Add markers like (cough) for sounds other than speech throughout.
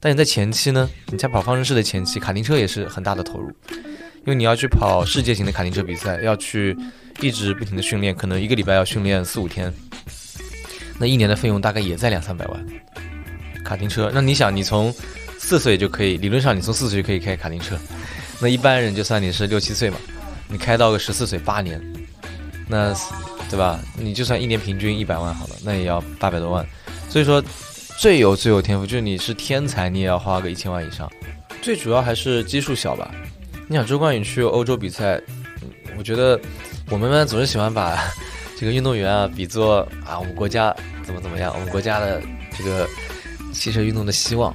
但你在前期呢，你在跑方程式的前期，卡丁车也是很大的投入，因为你要去跑世界型的卡丁车比赛，要去一直不停的训练，可能一个礼拜要训练四五天，那一年的费用大概也在两三百万。卡丁车，那你想，你从四岁就可以，理论上你从四岁就可以开卡丁车，那一般人就算你是六七岁嘛，你开到个十四岁，八年，那对吧？你就算一年平均一百万好了，那也要八百多万。所以说，最有最有天赋，就是你是天才，你也要花个一千万以上。最主要还是基数小吧。你想周冠宇去欧洲比赛，我觉得我们呢总是喜欢把 (laughs) 这个运动员啊比作啊我们国家怎么怎么样，我们国家的这个汽车运动的希望。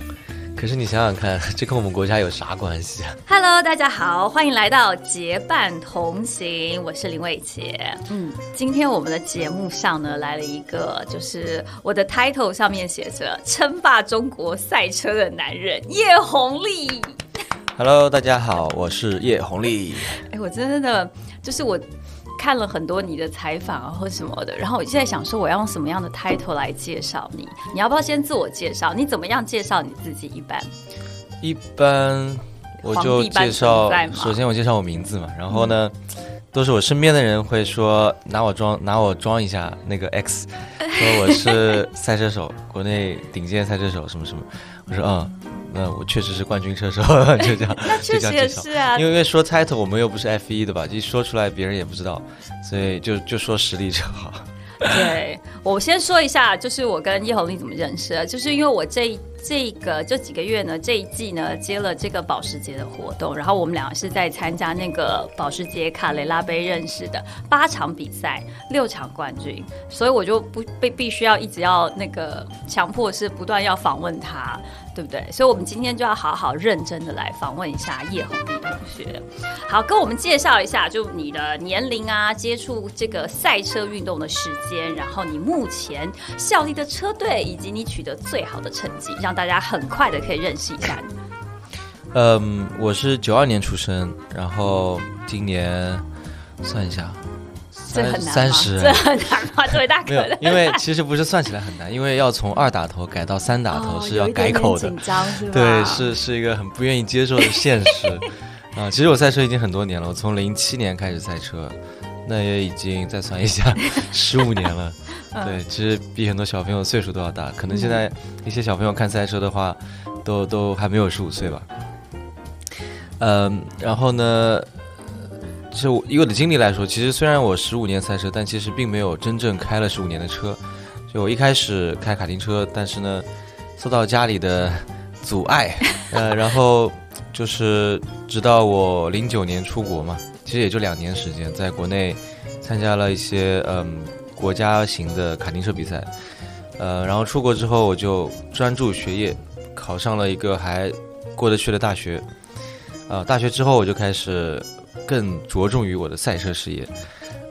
可是你想想看，(laughs) 这跟我们国家有啥关系啊？Hello，大家好，欢迎来到结伴同行，我是林伟杰。嗯，今天我们的节目上呢来了一个，就是我的 title 上面写着“称霸中国赛车的男人”叶红利。Hello，大家好，我是叶红利。哎，我真的就是我。看了很多你的采访啊，或什么的，然后我现在想说，我要用什么样的 title 来介绍你？你要不要先自我介绍？你怎么样介绍你自己？一般，一般我就介绍，首先我介绍我名字嘛，然后呢，都是我身边的人会说拿我装，拿我装一下那个 X，说我是赛车手，(laughs) 国内顶尖赛车手什么什么，我说嗯。那我确实是冠军车手，就这样。(laughs) 那确实也是啊，因为说 title 我们又不是 F 一的吧，一说出来别人也不知道，所以就就说实力就好。(laughs) 对我先说一下，就是我跟叶红丽怎么认识的，就是因为我这这个这几个月呢，这一季呢接了这个保时捷的活动，然后我们两个是在参加那个保时捷卡雷拉杯认识的，八场比赛六场冠军，所以我就不被必须要一直要那个强迫是不断要访问他。对不对？所以，我们今天就要好好认真的来访问一下叶红丽同学。好，跟我们介绍一下，就你的年龄啊，接触这个赛车运动的时间，然后你目前效力的车队，以及你取得最好的成绩，让大家很快的可以认识一下你。嗯，我是九二年出生，然后今年算一下。这很难三十，这很难吗？这位大哥，因为其实不是算起来很难，因为要从二打头改到三打头是要改口的，紧张是吧？对，是是一个很不愿意接受的现实 (laughs) 啊。其实我赛车已经很多年了，我从零七年开始赛车，那也已经再算一下 (laughs) 十五年了。对，其实比很多小朋友岁数都要大，可能现在一些小朋友看赛车的话，都都还没有十五岁吧。嗯，然后呢？其实我以我的经历来说，其实虽然我十五年赛车，但其实并没有真正开了十五年的车。就我一开始开卡丁车，但是呢，受到家里的阻碍，(laughs) 呃，然后就是直到我零九年出国嘛，其实也就两年时间，在国内参加了一些嗯国家型的卡丁车比赛，呃，然后出国之后我就专注学业，考上了一个还过得去的大学，呃，大学之后我就开始。更着重于我的赛车事业，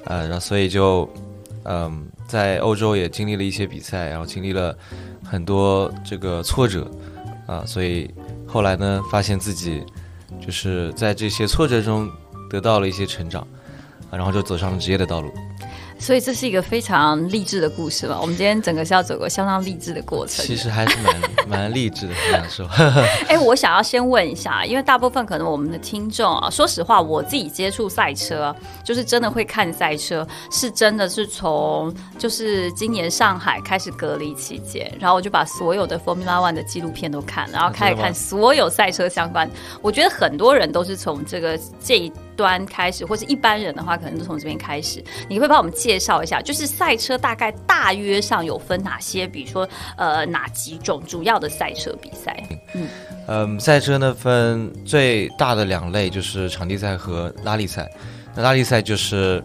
呃，然后所以就，嗯，在欧洲也经历了一些比赛，然后经历了很多这个挫折，啊，所以后来呢，发现自己就是在这些挫折中得到了一些成长，啊，然后就走上了职业的道路。所以这是一个非常励志的故事嘛？我们今天整个是要走个相当励志的过程。其实还是蛮蛮励志的，这样说。(laughs) 哎，我想要先问一下，因为大部分可能我们的听众啊，说实话，我自己接触赛车，就是真的会看赛车，是真的是从就是今年上海开始隔离期间，然后我就把所有的 Formula One 的纪录片都看，然后开始看所有赛车相关。我觉得很多人都是从这个这一。端开始，或是一般人的话，可能都从这边开始。你会帮我们介绍一下，就是赛车大概大约上有分哪些？比如说，呃，哪几种主要的赛车比赛？嗯，嗯，赛车呢分最大的两类，就是场地赛和拉力赛。那拉力赛就是，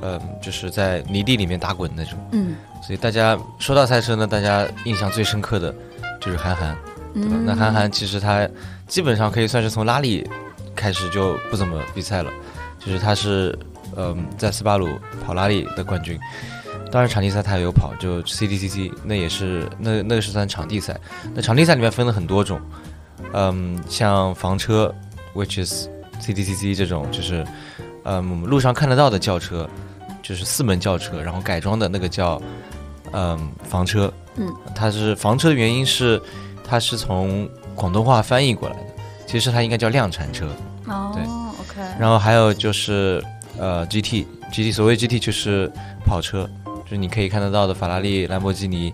嗯，就是在泥地里面打滚那种。嗯，所以大家说到赛车呢，大家印象最深刻的就是韩寒，对吧？那韩寒其实他基本上可以算是从拉力。开始就不怎么比赛了，就是他是，嗯，在斯巴鲁跑拉力的冠军，当然场地赛他也有跑，就 CDCC 那也是那那个是算场地赛，那场地赛里面分了很多种，嗯，像房车，which is CDCC 这种，就是，嗯，路上看得到的轿车，就是四门轿车，然后改装的那个叫，嗯，房车，嗯，它是房车的原因是，它是从广东话翻译过来的，其实它应该叫量产车。哦，对，OK，然后还有就是呃 GT，GT 所谓 GT 就是跑车，就是你可以看得到的法拉利、兰博基尼、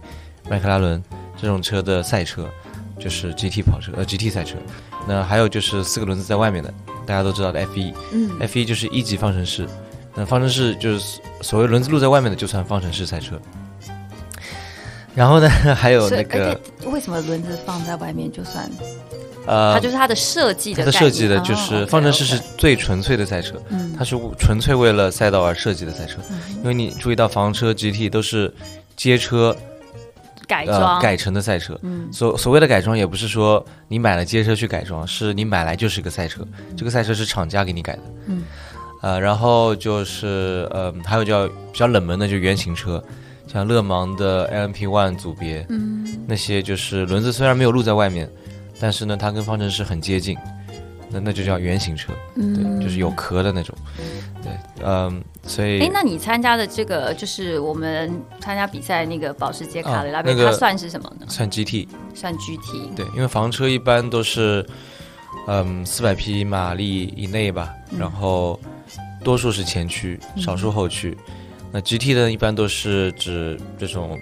迈克拉伦这种车的赛车，就是 GT 跑车呃 GT 赛车。那还有就是四个轮子在外面的，大家都知道的 F1，嗯 F1 就是一级方程式，那方程式就是所谓轮子露在外面的就算方程式赛车。然后呢，(laughs) 还有那个为什么轮子放在外面就算？呃，它就是它的设计它的它的设计的就哦是方程式是最纯粹的赛车，嗯。它是纯粹为了赛道而设计的赛车。因为你注意到房车、GT 都是街车呃改装改成的赛车，嗯。所所谓的改装也不是说你买了街车去改装，是你买来就是一个赛车，这个赛车是厂家给你改的。嗯，呃，然后就是呃，还有叫比较冷门的就原型车，像勒芒的 LMP One 组别，嗯。那些就是轮子虽然没有露在外面，但是呢它跟方程式很接近，那那就叫原型车，嗯对，就是有壳的那种，对，嗯，所以哎，那你参加的这个就是我们参加比赛那个保时捷卡雷拉贝，啊那个它算是什么呢？算 GT，算 GT。对，因为房车一般都是，嗯，四百匹马力以内吧，然后多数是前驱，少数后驱。那 GT 呢，一般都是指这种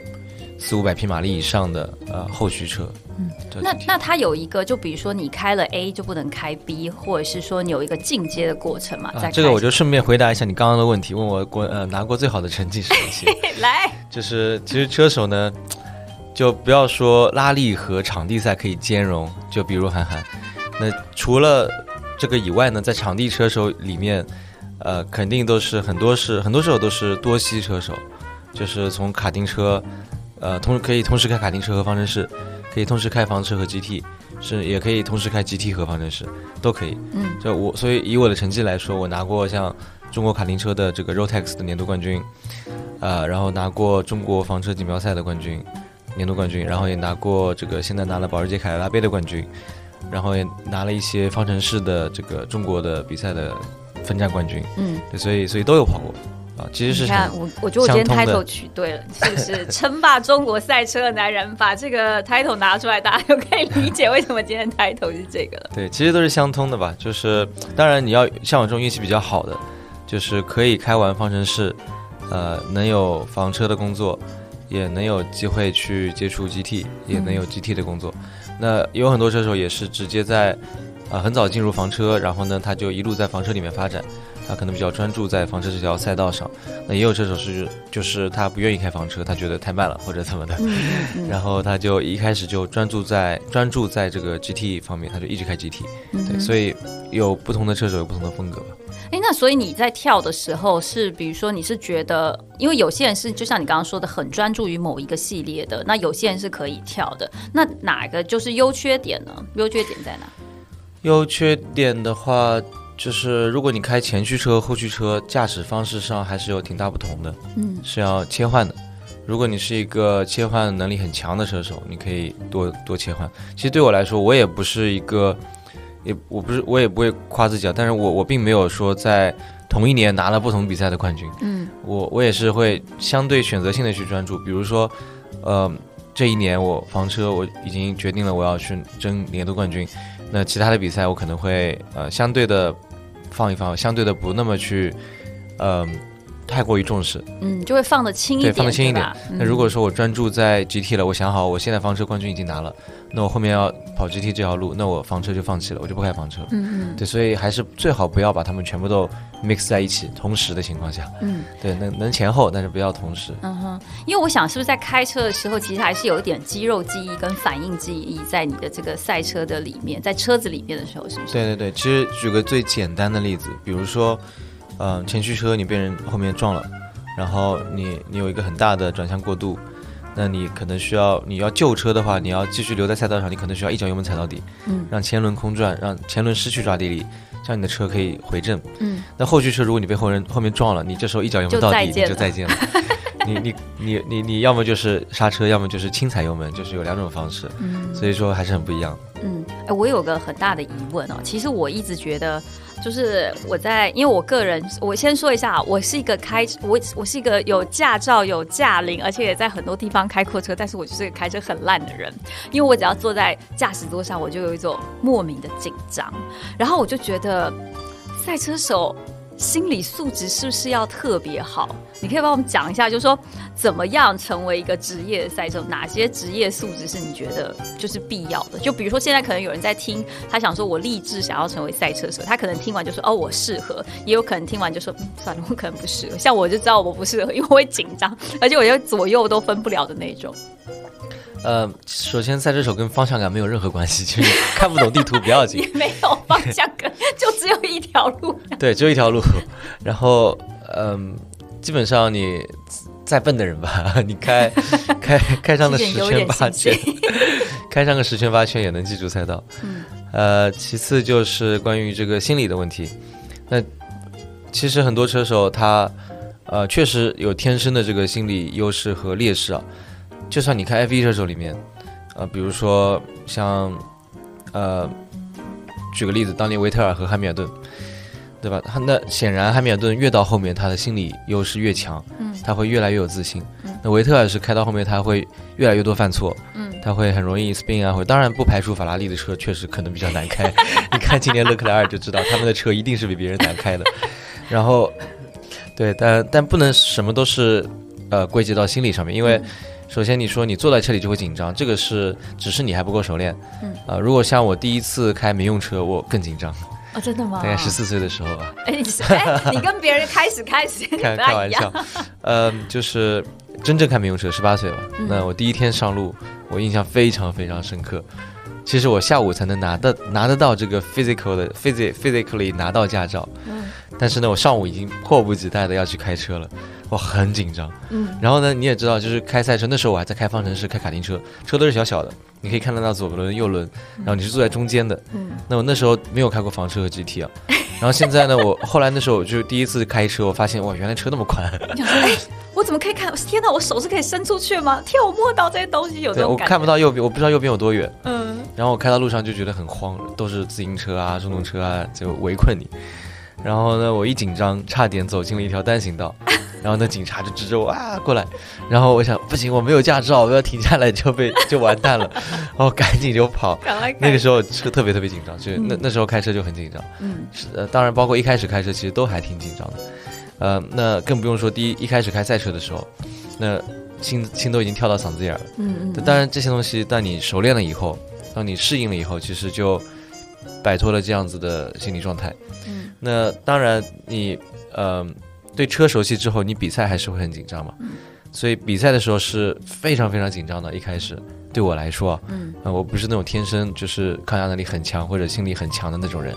四五百匹马力以上的呃后驱车。嗯，那那它有一个，就比如说你开了 A 就不能开 B，或者是说你有一个进阶的过程嘛？这个我就顺便回答一下你刚刚的问题，问我过呃拿过最好的成绩是哪些？(laughs) 来，就是其实车手呢，就不要说拉力和场地赛可以兼容，就比如韩寒，那除了这个以外呢，在场地车手里面，呃，肯定都是很多是很多时候都是多西车手，就是从卡丁车，呃，同可以同时开卡丁车和方程式，可以同时开房车和 GT，是也可以同时开 GT 和方程式，都可以。嗯，就我所以以我的成绩来说，我拿过像中国卡丁车的这个 Rotex 的年度冠军，呃，然后拿过中国房车锦标赛的冠军，年度冠军，然后也拿过这个现在拿了保时捷凯迪拉杯的冠军，然后也拿了一些方程式的这个中国的比赛的分站冠军，嗯，对，所以所以都有跑过啊，其实是你看我，我觉得我今天 title 取对了，是不 (laughs) 是称霸中国赛车的男人？把这个 title 拿出来，大家就可以理解为什么今天 title 是这个了。(laughs) 对，其实都是相通的吧。就是当然你要像我这种运气比较好的，就是可以开完方程式，呃，能有房车的工作，也能有机会去接触 GT，也能有 GT 的工作。那有很多车手也是直接在，呃，很早进入房车，然后呢，他就一路在房车里面发展。他可能比较专注在房车这条赛道上，那也有车手是，就是他不愿意开房车，他觉得太慢了或者怎么的，(laughs) 然后他就一开始就专注在专注在这个 GT 方面，他就一直开 GT。对，嗯。所以有不同的车手有不同的风格吧。哎，那所以你在跳的时候是，比如说你是觉得，因为有些人是就像你刚刚说的，很专注于某一个系列的，那有些人是可以跳的，那哪个就是优缺点呢？优缺点在哪？优缺点的话，就是如果你开前驱车、后驱车，驾驶方式上还是有挺大不同的，嗯是要切换的。如果你是一个切换能力很强的车手，你可以多多切换。其实对我来说，我也不是一个，也我不是我也不会夸自己啊，但是我我并没有说在同一年拿了不同比赛的冠军。嗯我我也是会相对选择性的去专注，比如说，呃，这一年我房车我已经决定了我要去争年度冠军，那其他的比赛我可能会呃相对的放一放，相对的不那么去，嗯，太过于重视。嗯，就会放的轻一点对，放得轻一点那如果说我专注在 GT 了，我想好我现在房车冠军已经拿了，那我后面要跑 GT 这条路，那我房车就放弃了，我就不开房车了。嗯嗯对，所以还是最好不要把它们全部都 mix 在一起，同时的情况下，嗯对，能能前后，但是不要同时。嗯哼，因为我想是不是在开车的时候，其实还是有一点肌肉记忆跟反应记忆在你的这个赛车的里面，在车子里面的时候，是不是？对对对，其实举个最简单的例子，比如说，嗯、前驱车你被人后面撞了，然后你你有一个很大的转向过度，那你可能需要你要救车的话，你要继续留在赛道上，你可能需要一脚油门踩到底，嗯让前轮空转，让前轮失去抓地力，这样你的车可以回正。嗯，那后驱车如果你被后人后面撞了，你这时候一脚油门就到底，你就再见了。(laughs) 你你你你你要么就是刹车，要么就是轻踩油门，就是有两种方式。嗯，所以说还是很不一样的。嗯，哎，我有个很大的疑问哦，其实我一直觉得。就是我在，因为我个人，我先说一下，我是一个开我我是一个有驾照、有驾龄，而且也在很多地方开过车，但是我就是个开车很烂的人。因为我只要坐在驾驶座上，我就有一种莫名的紧张，然后我就觉得赛车手。心理素质是不是要特别好？你可以帮我们讲一下，就是说怎么样成为一个职业赛车手？哪些职业素质是你觉得就是必要的？就比如说现在可能有人在听，他想说我立志想要成为赛车手，他可能听完就说哦我适合，也有可能听完就说算了我可能不适合。像我就知道我不适合，因为我会紧张，而且我又左右都分不了的那种。呃，首先赛车手跟方向感没有任何关系，(laughs) 就是看不懂地图不要紧，(laughs) 也没有方向感，就只有一条路。(laughs) 对，只有一条路。然后，嗯，基本上你再笨的人吧，你开开开上个十圈八圈，开上个十圈八圈也能记住赛道。嗯。呃，其次就是关于这个心理的问题。那其实很多车手他呃确实有天生的这个心理优势和劣势啊。就算你看 F 一车手里面，呃，比如说像，呃，举个例子，当年维特尔和汉密尔顿，对吧？他那显然汉密尔顿越到后面，他的心理优势越强，嗯，他会越来越有自信。那维特尔是开到后面，他会越来越多犯错，嗯，他会很容易 spin 啊，会当然不排除法拉利的车确实可能比较难开。你看今年勒克莱尔就知道，他们的车一定是比别人难开的。然后，对，但但不能什么都是呃归结到心理上面，因为。首先，你说你坐在车里就会紧张，这个是只是你还不够熟练。嗯，啊，如果像我第一次开民用车，我更紧张。哦，真的吗？大概十四岁的时候吧。哎，你跟别人开始开始 (laughs) 开开玩笑。呃，就是真正开民用车，十八岁吧。那我第一天上路，我印象非常非常深刻。其实我下午才能拿的拿得到这个 physical 的 physic physically 拿到驾照。嗯。但是呢，我上午已经迫不及待的要去开车了。我很紧张，嗯，然后呢，你也知道，就是开赛车那时候我还在开方程式，开卡丁车，车都是小小的，你可以看得到左轮右轮，然后你是坐在中间的，嗯，那我那时候没有开过房车和 GT 啊，(laughs) 然后现在呢，我后来那时候就第一次开车，我发现哇，原来车那么宽，(laughs) 哎，我怎么可以看？天哪，我手是可以伸出去吗？天，我摸到这些东西有这种我看不到右边，我不知道右边有多远，嗯，然后我开到路上就觉得很慌，都是自行车啊、电动车啊，就围困你，然后呢，我一紧张，差点走进了一条单行道。然后那警察就指着我啊过来，然后我想不行，我没有驾照，我要停下来就被 (laughs) 就完蛋了，然后赶紧就跑。那个时候车特别特别紧张，就那那时候开车就很紧张。嗯，是呃，当然包括一开始开车其实都还挺紧张的，呃，那更不用说第一一开始开赛车的时候，那心心都已经跳到嗓子眼了。嗯嗯。当然这些东西，当你熟练了以后，当你适应了以后，其实就摆脱了这样子的心理状态。嗯。那当然你呃。对车熟悉之后，你比赛还是会很紧张嘛？所以比赛的时候是非常非常紧张的。一开始对我来说，嗯，我不是那种天生就是抗压能力很强或者心理很强的那种人，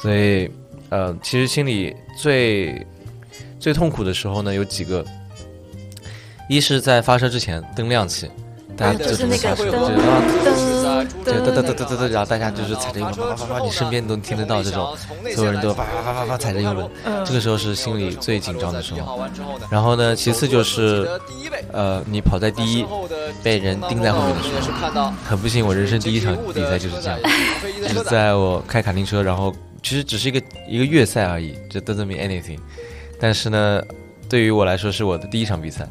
所以，呃，其实心里最最痛苦的时候呢，有几个，一是在发车之前灯亮起，大家就是那个灯。对，哒哒哒哒哒哒，然后大家就是踩着油门，啪啪啪啪，你身边都听得到这种，所有人都啪啪啪啪啪踩着油门，这个时候是心里最紧张的时候。然后呢，其次就是，呃，你跑在第一，被人盯在后面的时候，很不幸，我人生第一场比赛就是这样，就是在我开卡丁车，然后其实只是一个一个月赛而已，这 doesn't mean anything，但是呢，对于我来说是我的第一场比赛。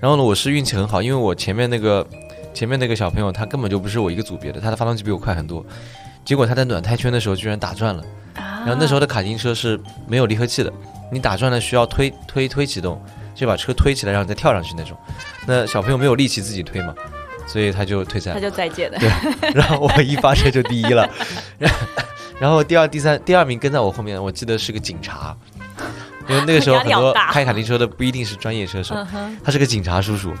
然后呢，我是运气很好，因为我前面那个。前面那个小朋友，他根本就不是我一个组别的，他的发动机比我快很多，结果他在暖胎圈的时候居然打转了，然后那时候的卡丁车是没有离合器的，你打转了需要推推推启动，就把车推起来，然后再跳上去那种，那小朋友没有力气自己推嘛，所以他就退赛，他就再见了。对，然后我一发车就第一了，(laughs) 然后第二、第三、第二名跟在我后面，我记得是个警察，因为那个时候很多 (laughs) 开卡丁车的不一定是专业车手，他是个警察叔叔。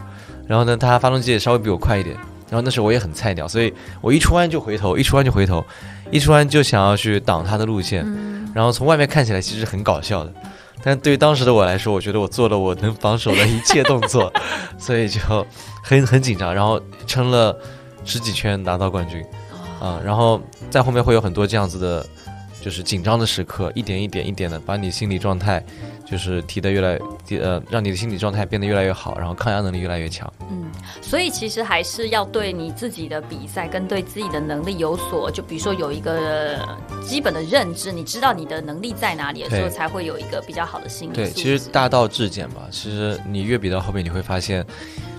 然后呢，他发动机也稍微比我快一点。然后那时候我也很菜鸟，所以我一出弯就回头，一出弯就回头，一出弯就想要去挡他的路线。然后从外面看起来其实很搞笑的，但对于当时的我来说，我觉得我做了我能防守的一切动作，(laughs) 所以就很很紧张。然后撑了十几圈拿到冠军，啊，然后在后面会有很多这样子的，就是紧张的时刻，一点一点一点的把你心理状态，就是提得越来，呃，让你的心理状态变得越来越好，然后抗压能力越来越强。嗯，所以其实还是要对你自己的比赛跟对自己的能力有所，就比如说有一个基本的认知，你知道你的能力在哪里的时候，才会有一个比较好的心理。对，其实大道至简吧。其实你越比到后面，你会发现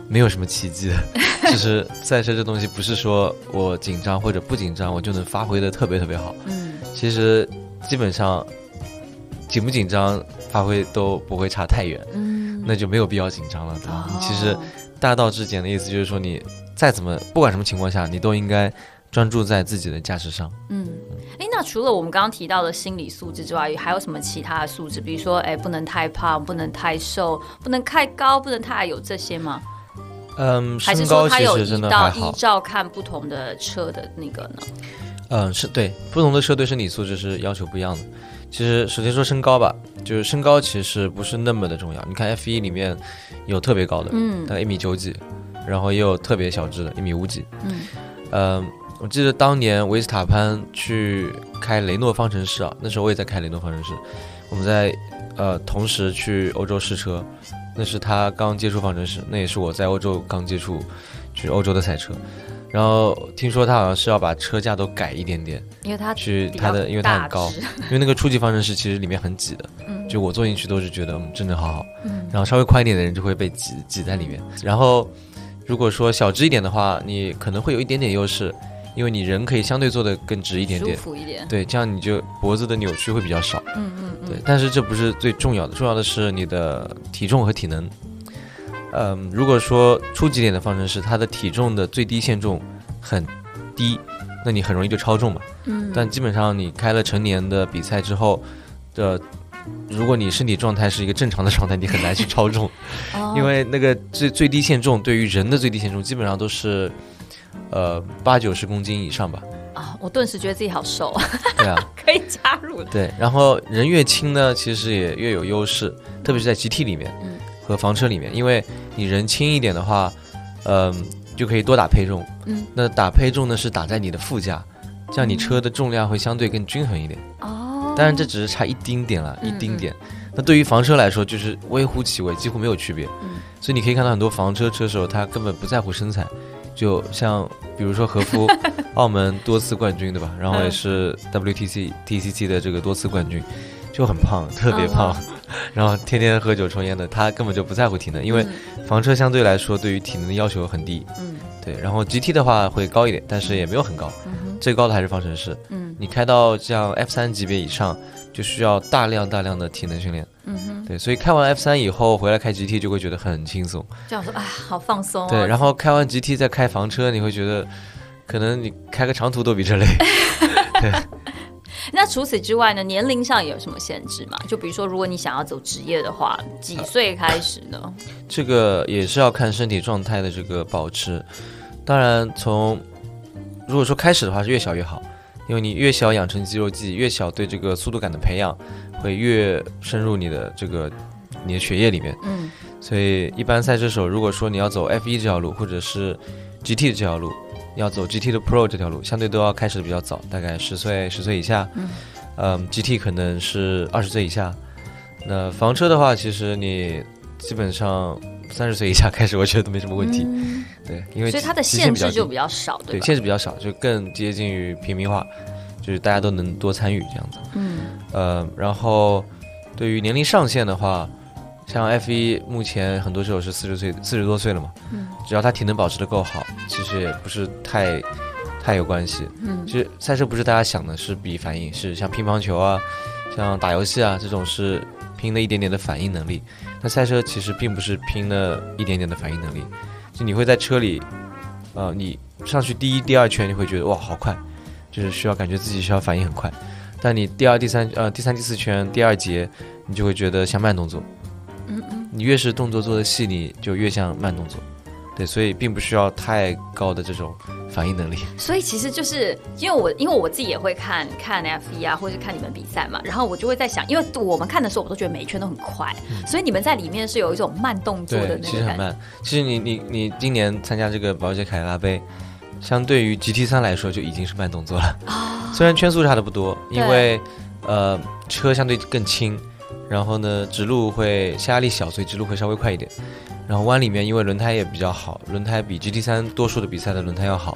没有什么奇迹的。(laughs) 其实赛车这东西不是说我紧张或者不紧张，我就能发挥的特别特别好。嗯。其实基本上紧不紧张，发挥都不会差太远，嗯，那就没有必要紧张了，对吧？其实大道至简的意思就是说，你再怎么不管什么情况下，你都应该专注在自己的驾驶上。嗯，哎，那除了我们刚刚提到的心理素质之外，还有什么其他的素质？比如说，哎，不能太胖，不能太瘦，不能太高，不能太矮，有这些吗？嗯，身高其实真的还好。依照看不同的车的那个呢？嗯，是对不同的车对身体素质是要求不一样的。其实首先说身高吧，就是身高其实不是那么的重要。你看 F 一里面有特别高的，嗯，大概一米九几，然后也有特别小只的，一米五几。嗯，呃，我记得当年维斯塔潘去开雷诺方程式啊，那时候我也在开雷诺方程式，我们在呃同时去欧洲试车，那是他刚接触方程式，那也是我在欧洲刚接触去欧洲的赛车。然后听说他好像是要把车架都改一点点，因为他去他的，因为他很高，(laughs) 因为那个初级方程式其实里面很挤的，就我坐进去都是觉得真的好好，嗯。然后稍微宽一点的人就会被挤挤在里面。然后如果说小只一点的话，你可能会有一点点优势，因为你人可以相对坐的更直一点点，舒服一点，对，这样你就脖子的扭曲会比较少。嗯嗯嗯，对，但是这不是最重要的，重要的是你的体重和体能。嗯，如果说初级点的方程式，它的体重的最低限重很低，那你很容易就超重嘛。嗯。但基本上你开了成年的比赛之后的，如果你身体状态是一个正常的状态，你很难去超重，(laughs) 因为那个最最低限重对于人的最低限重基本上都是，呃八九十公斤以上吧。啊，我顿时觉得自己好瘦啊。对啊。(laughs) 可以加入。对，然后人越轻呢，其实也越有优势，特别是在集体里面。嗯。和房车里面，因为你人轻一点的话，嗯，就可以多打配重。嗯，那打配重呢是打在你的副驾，这样你车的重量会相对更均衡一点。哦，当然这只是差一丁点了，一丁点。那对于房车来说，就是微乎其微，几乎没有区别。嗯，所以你可以看到很多房车车手他根本不在乎身材，就像比如说何夫，(laughs) 澳门多次冠军对吧？然后也是 WTC TCC 的这个多次冠军，就很胖，特别胖。(laughs) 然后天天喝酒抽烟的他根本就不在乎体能，因为房车相对来说对于体能的要求很低。嗯，对。然后 GT 的话会高一点，但是也没有很高。嗯最高的还是方程式。嗯，你开到像 F 三级别以上，就需要大量大量的体能训练。嗯哼。对，所以开完 F 三以后回来开 GT 就会觉得很轻松。这样说，啊，好放松。对，然后开完 GT 再开房车，你会觉得，可能你开个长途都比这累。(laughs) 对。那除此之外呢？年龄上有什么限制吗？就比如说，如果你想要走职业的话，几岁开始呢？这个也是要看身体状态的这个保持。当然，从如果说开始的话是越小越好，因为你越小养成肌肉记忆，越小对这个速度感的培养会越深入你的这个你的血液里面。嗯。所以，一般赛车手如果说你要走 F 一这条路，或者是 GT 的这条路。要走 GT 的 Pro 这条路，相对都要开始的比较早，大概十岁十岁以下。嗯，嗯，GT 可能是二十岁以下。那房车的话，其实你基本上三十岁以下开始，我觉得都没什么问题。对，因为所以它的限制就比较少，对，限制比较少，就更接近于平民化，就是大家都能多参与这样子。嗯，呃，然后对于年龄上限的话。像 F 一目前很多时候是四十岁四十多岁了嘛，嗯，只要他体能保持的够好，其实也不是太太有关系。嗯，其实赛车不是大家想的是比反应，是像乒乓球啊，像打游戏啊这种是拼了一点点的反应能力。那赛车其实并不是拼了一点点的反应能力，就你会在车里，呃，你上去第一、第二圈你会觉得哇好快，就是需要感觉自己需要反应很快，但你第二、第三呃第三、第四圈第二节，你就会觉得像慢动作。你越是动作做的细腻，就越像慢动作，对，所以并不需要太高的这种反应能力。所以其实就是因为我，因为我自己也会看看 F 一啊，或者看你们比赛嘛，然后我就会在想，因为我们看的时候，我都觉得每一圈都很快，所以你们在里面是有一种慢动作的那个其实很慢。其实你你你今年参加这个保时捷凯迪拉杯，相对于 GT 三来说就已经是慢动作了。(laughs) 虽然圈速差的不多，因为呃车相对更轻，然后呢直路会下压力小，所以直路会稍微快一点。然后弯里面因为轮胎也比较好，轮胎比 GT 三多数的比赛的轮胎要好，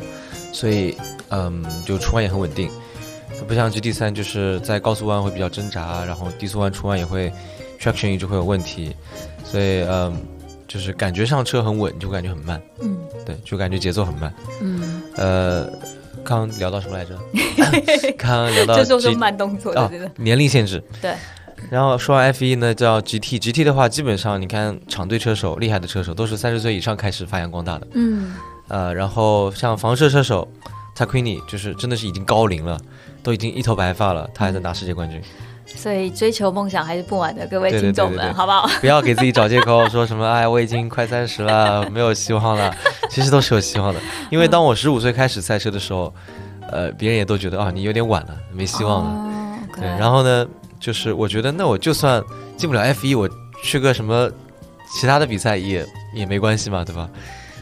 所以嗯就出弯也很稳定。它不像 GT 三就是在高速弯会比较挣扎，然后低速弯出弯也会 traction 一直会有问题，所以嗯就是感觉上车很稳，就感觉很慢，嗯对，就感觉节奏很慢。嗯，呃，刚刚聊到什么来着？(laughs) 刚刚聊到就说说慢动作，哦对对对，年龄限制。对。然后说完 F 一呢，叫 GT，GT 的话，基本上你看场队车手厉害的车手都是三十岁以上开始发扬光大的。嗯呃，然后像房车车手 t a q u i n i 就是真的是已经高龄了，都已经一头白发了，他还在拿世界冠军。所以追求梦想还是不晚的，各位听众们，对对对好不好？(laughs) 不要给自己找借口，说什么哎我已经快三十了，没有希望了。(laughs) 其实都是有希望的，因为当我十五岁开始赛车的时候，呃，别人也都觉得啊你有点晚了，没希望了。哦对，然后呢，就是我觉得那我就算进不了 F 一，我去个什么其他的比赛也也没关系嘛，对吧？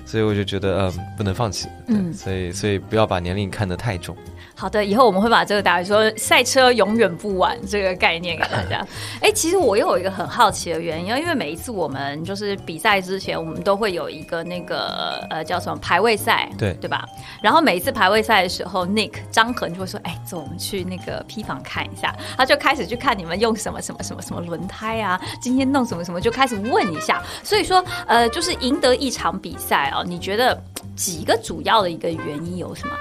所以我就觉得嗯不能放弃，对嗯所以所以不要把年龄看得太重。好的，以后我们会把这个打说赛车永远不晚这个概念给大家。(laughs) 哎，其实我又有一个很好奇的原因，因为每一次我们就是比赛之前，我们都会有一个那个呃叫什么排位赛，对对吧？然后每一次排位赛的时候，Nick 张恒就会说：“哎，走，我们去那个批房看一下。”他就开始去看你们用什么什么什么什么轮胎啊，今天弄什么什么，就开始问一下。所以说，呃，就是赢得一场比赛哦，你觉得几个主要的一个原因有什么？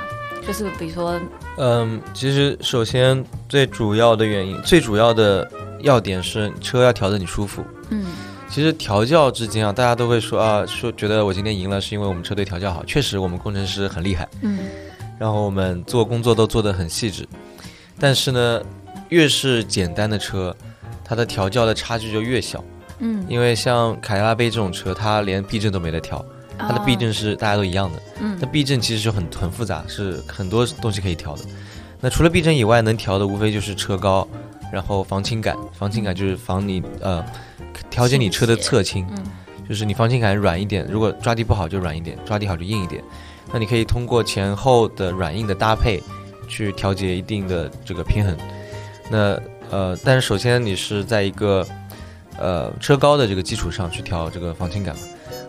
就是比如说，嗯，其实首先最主要的原因，最主要的要点是车要调的你舒服。嗯其实调教之间啊，大家都会说啊，说觉得我今天赢了是因为我们车队调教好，确实我们工程师很厉害。嗯然后我们做工作都做得很细致，但是呢，越是简单的车，它的调教的差距就越小。嗯，因为像凯迪拉贝这种车，它连避震都没得调，它的避震是大家都一样的。嗯那避震其实就很很复杂，是很多东西可以调的。那除了避震以外，能调的无非就是车高，然后防倾杆。防倾杆就是防你呃调节你车的侧倾，嗯就是你防倾感软一点，如果抓地不好就软一点，抓地好就硬一点。那你可以通过前后的软硬的搭配，去调节一定的这个平衡。那呃，但是首先你是在一个呃车高的这个基础上去调这个防倾杆嘛，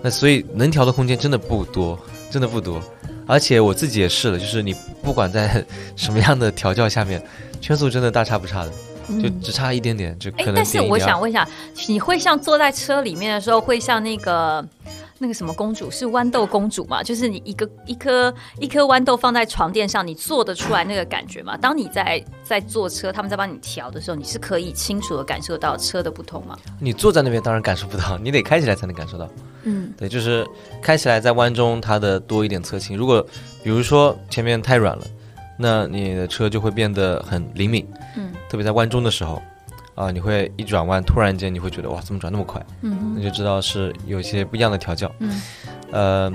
那所以能调的空间真的不多，真的不多。而且我自己也试了，就是你不管在 (laughs) 什么样的调教下面，圈速真的大差不差的，就只差一点点，就哎、可能但是我想问一下，你会像坐在车里面的时候，会像那个那个什么公主是豌豆公主嘛？就是你一个一颗一颗豌豆放在床垫上，你做得出来那个感觉吗？当你在在坐车，他们在帮你调的时候，你是可以清楚的感受到车的不同吗？你坐在那边当然感受不到，你得开起来才能感受到。嗯对，就是开起来在弯中它的多一点侧倾。如果比如说前面太软了，那你的车就会变得很灵敏，嗯特别在弯中的时候，啊、你会一转弯，突然间你会觉得哇，怎么转那么快？嗯那就知道是有一些不一样的调教。嗯呃，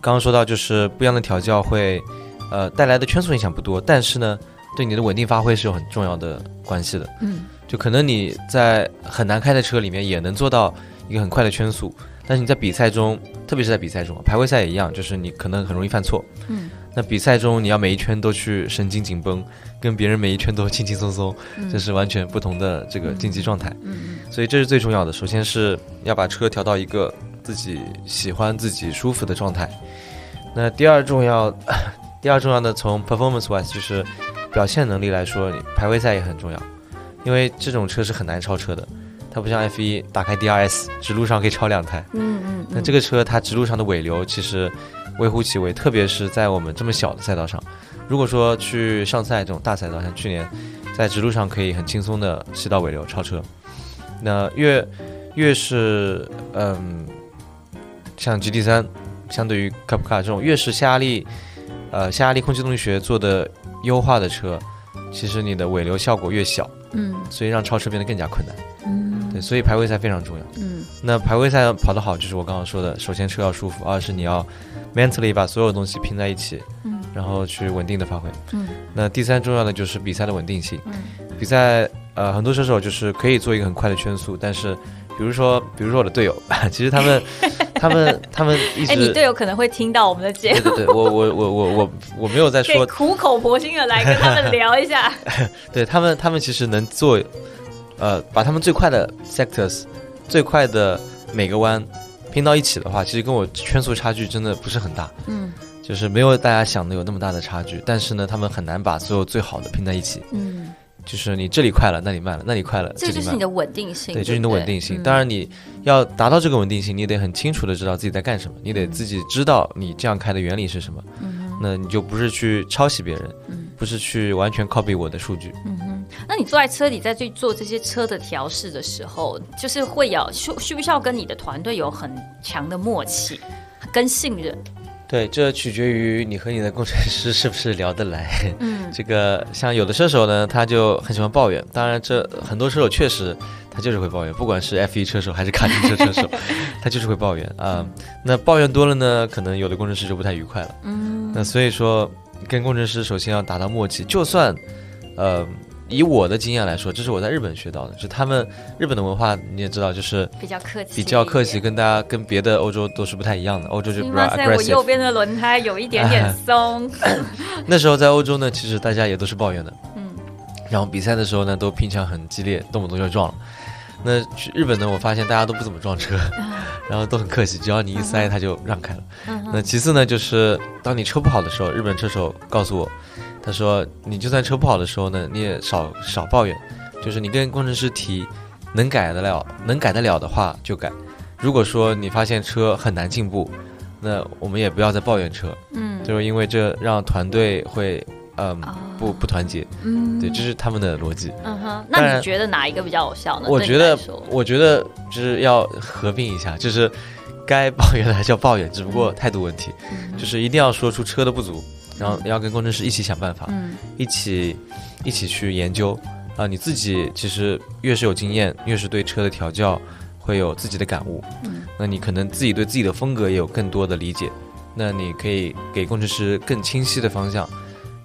刚刚说到就是不一样的调教会，呃，带来的圈速影响不多，但是呢，对你的稳定发挥是有很重要的关系的。嗯就可能你在很难开的车里面也能做到一个很快的圈速，但是你在比赛中，特别是在比赛中，排位赛也一样，就是你可能很容易犯错。嗯那比赛中你要每一圈都去神经紧绷，跟别人每一圈都 (laughs) 轻轻松松，这是完全不同的这个竞技状态。嗯所以这是最重要的。首先是要把车调到一个自己喜欢、自己舒服的状态。那第二重要，(laughs) 第二重要的从 performance wise 就是表现能力来说，你排位赛也很重要，因为这种车是很难超车的。它不像 F 1打开 DRS 直路上可以超两台，嗯嗯那这个车它直路上的尾流其实微乎其微，特别是在我们这么小的赛道上。如果说去上赛这种大赛道，像去年在直路上可以很轻松的吸到尾流超车，那越越是嗯，像 GT 三，相对于 Cup Car 这种越是下压力，呃下压力空气动力学做的优化的车，其实你的尾流效果越小，嗯所以让超车变得更加困难。嗯。对，所以排位赛非常重要。嗯。那排位赛跑得好，就是我刚刚说的，首先车要舒服，二是你要 mentally 把所有东西拼在一起，嗯。然后去稳定的发挥。嗯。那第三重要的就是比赛的稳定性。嗯。比赛呃，很多车手就是可以做一个很快的圈速，但是比比如说，比如说我的队友，(laughs) 其实他们，他们，他们一直，(laughs) 哎，你队友可能会听到我们的节目，对对对，我我我我我我没有在说，苦口婆心的来跟他们聊一下，(laughs) 对他们，他们其实能做，呃，把他们最快的 sectors，最快的每个弯拼到一起的话，其实跟我圈速差距真的不是很大，嗯。就是没有大家想的有那么大的差距，但是呢，他们很难把所有最好的拼在一起。嗯，就是你这里快了，那里慢了，那里快了，这就是你的稳定性。对，就是你的稳定性。当然，你要达到这个稳定性，你得很清楚的知道自己在干什么，你得自己知道你这样开的原理是什么。嗯，那你就不是去抄袭别人，不是去完全 copy 我的数据。嗯哼，那你坐在车里在去做这些车的调试的时候，就是会有需需不需要跟你的团队有很强的默契跟信任？对，这取决于你和你的工程师是不是聊得来。嗯，这个像有的车手呢，他就很喜欢抱怨。当然，这很多车手确实他就是会抱怨，不管是 F1 车手还是卡丁车车手，(laughs) 他就是会抱怨啊。那抱怨多了呢，可能有的工程师就不太愉快了。嗯，那所以说，跟工程师首先要达到默契，就算，呃。以我的经验来说，这是我在日本学到的，就他们日本的文化你也知道，就是比较客气，比较客气，跟大家跟别的欧洲都是不太一样的。欧洲就比较 aggressive。我右边的轮胎有一点点 (laughs) 松。(laughs) 那时候在欧洲呢，其实大家也都是抱怨的。嗯。然后比赛的时候呢，都拼抢很激烈，动不动就撞了。那去日本呢，我发现大家都不怎么撞车，(laughs) 然后都很客气，只要你一塞，他就让开了。那其次呢，就是当你车不好的时候，日本车手告诉我。他说：“你就算车不好的时候呢，你也少少抱怨，就是你跟工程师提，能改得了，能改得了的话就改。如果说你发现车很难进步，那我们也不要再抱怨车，嗯，就是因为这让团队会，嗯，不不团结，嗯，对，这是他们的逻辑。嗯哼，那你觉得哪一个比较有效呢？我觉得，我觉得就是要合并一下，就是该抱怨的还是要抱怨，只不过态度问题，就是一定要说出车的不足。”然后要跟工程师一起想办法，嗯，一起一起去研究啊！你自己其实越是有经验，越是对车的调教会有自己的感悟。嗯，那你可能自己对自己的风格也有更多的理解。那你可以给工程师更清晰的方向，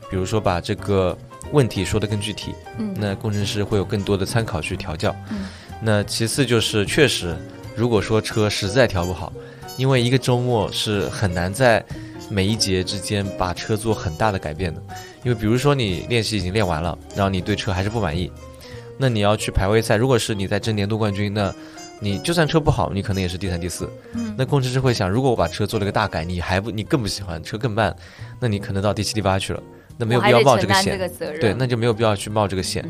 比如说把这个问题说得更具体。嗯，那工程师会有更多的参考去调教。嗯，那其次就是确实，如果说车实在调不好，因为一个周末是很难在。每一节之间把车做很大的改变的，因为比如说你练习已经练完了，然后你对车还是不满意，那你要去排位赛。如果是你在争年度冠军，那你就算车不好，你可能也是第三、第四。嗯。那工程师会想，如果我把车做了个大改，你还不你更不喜欢车更慢，那你可能到第七、第八去了，那没有必要冒这个险。对，那就没有必要去冒这个险。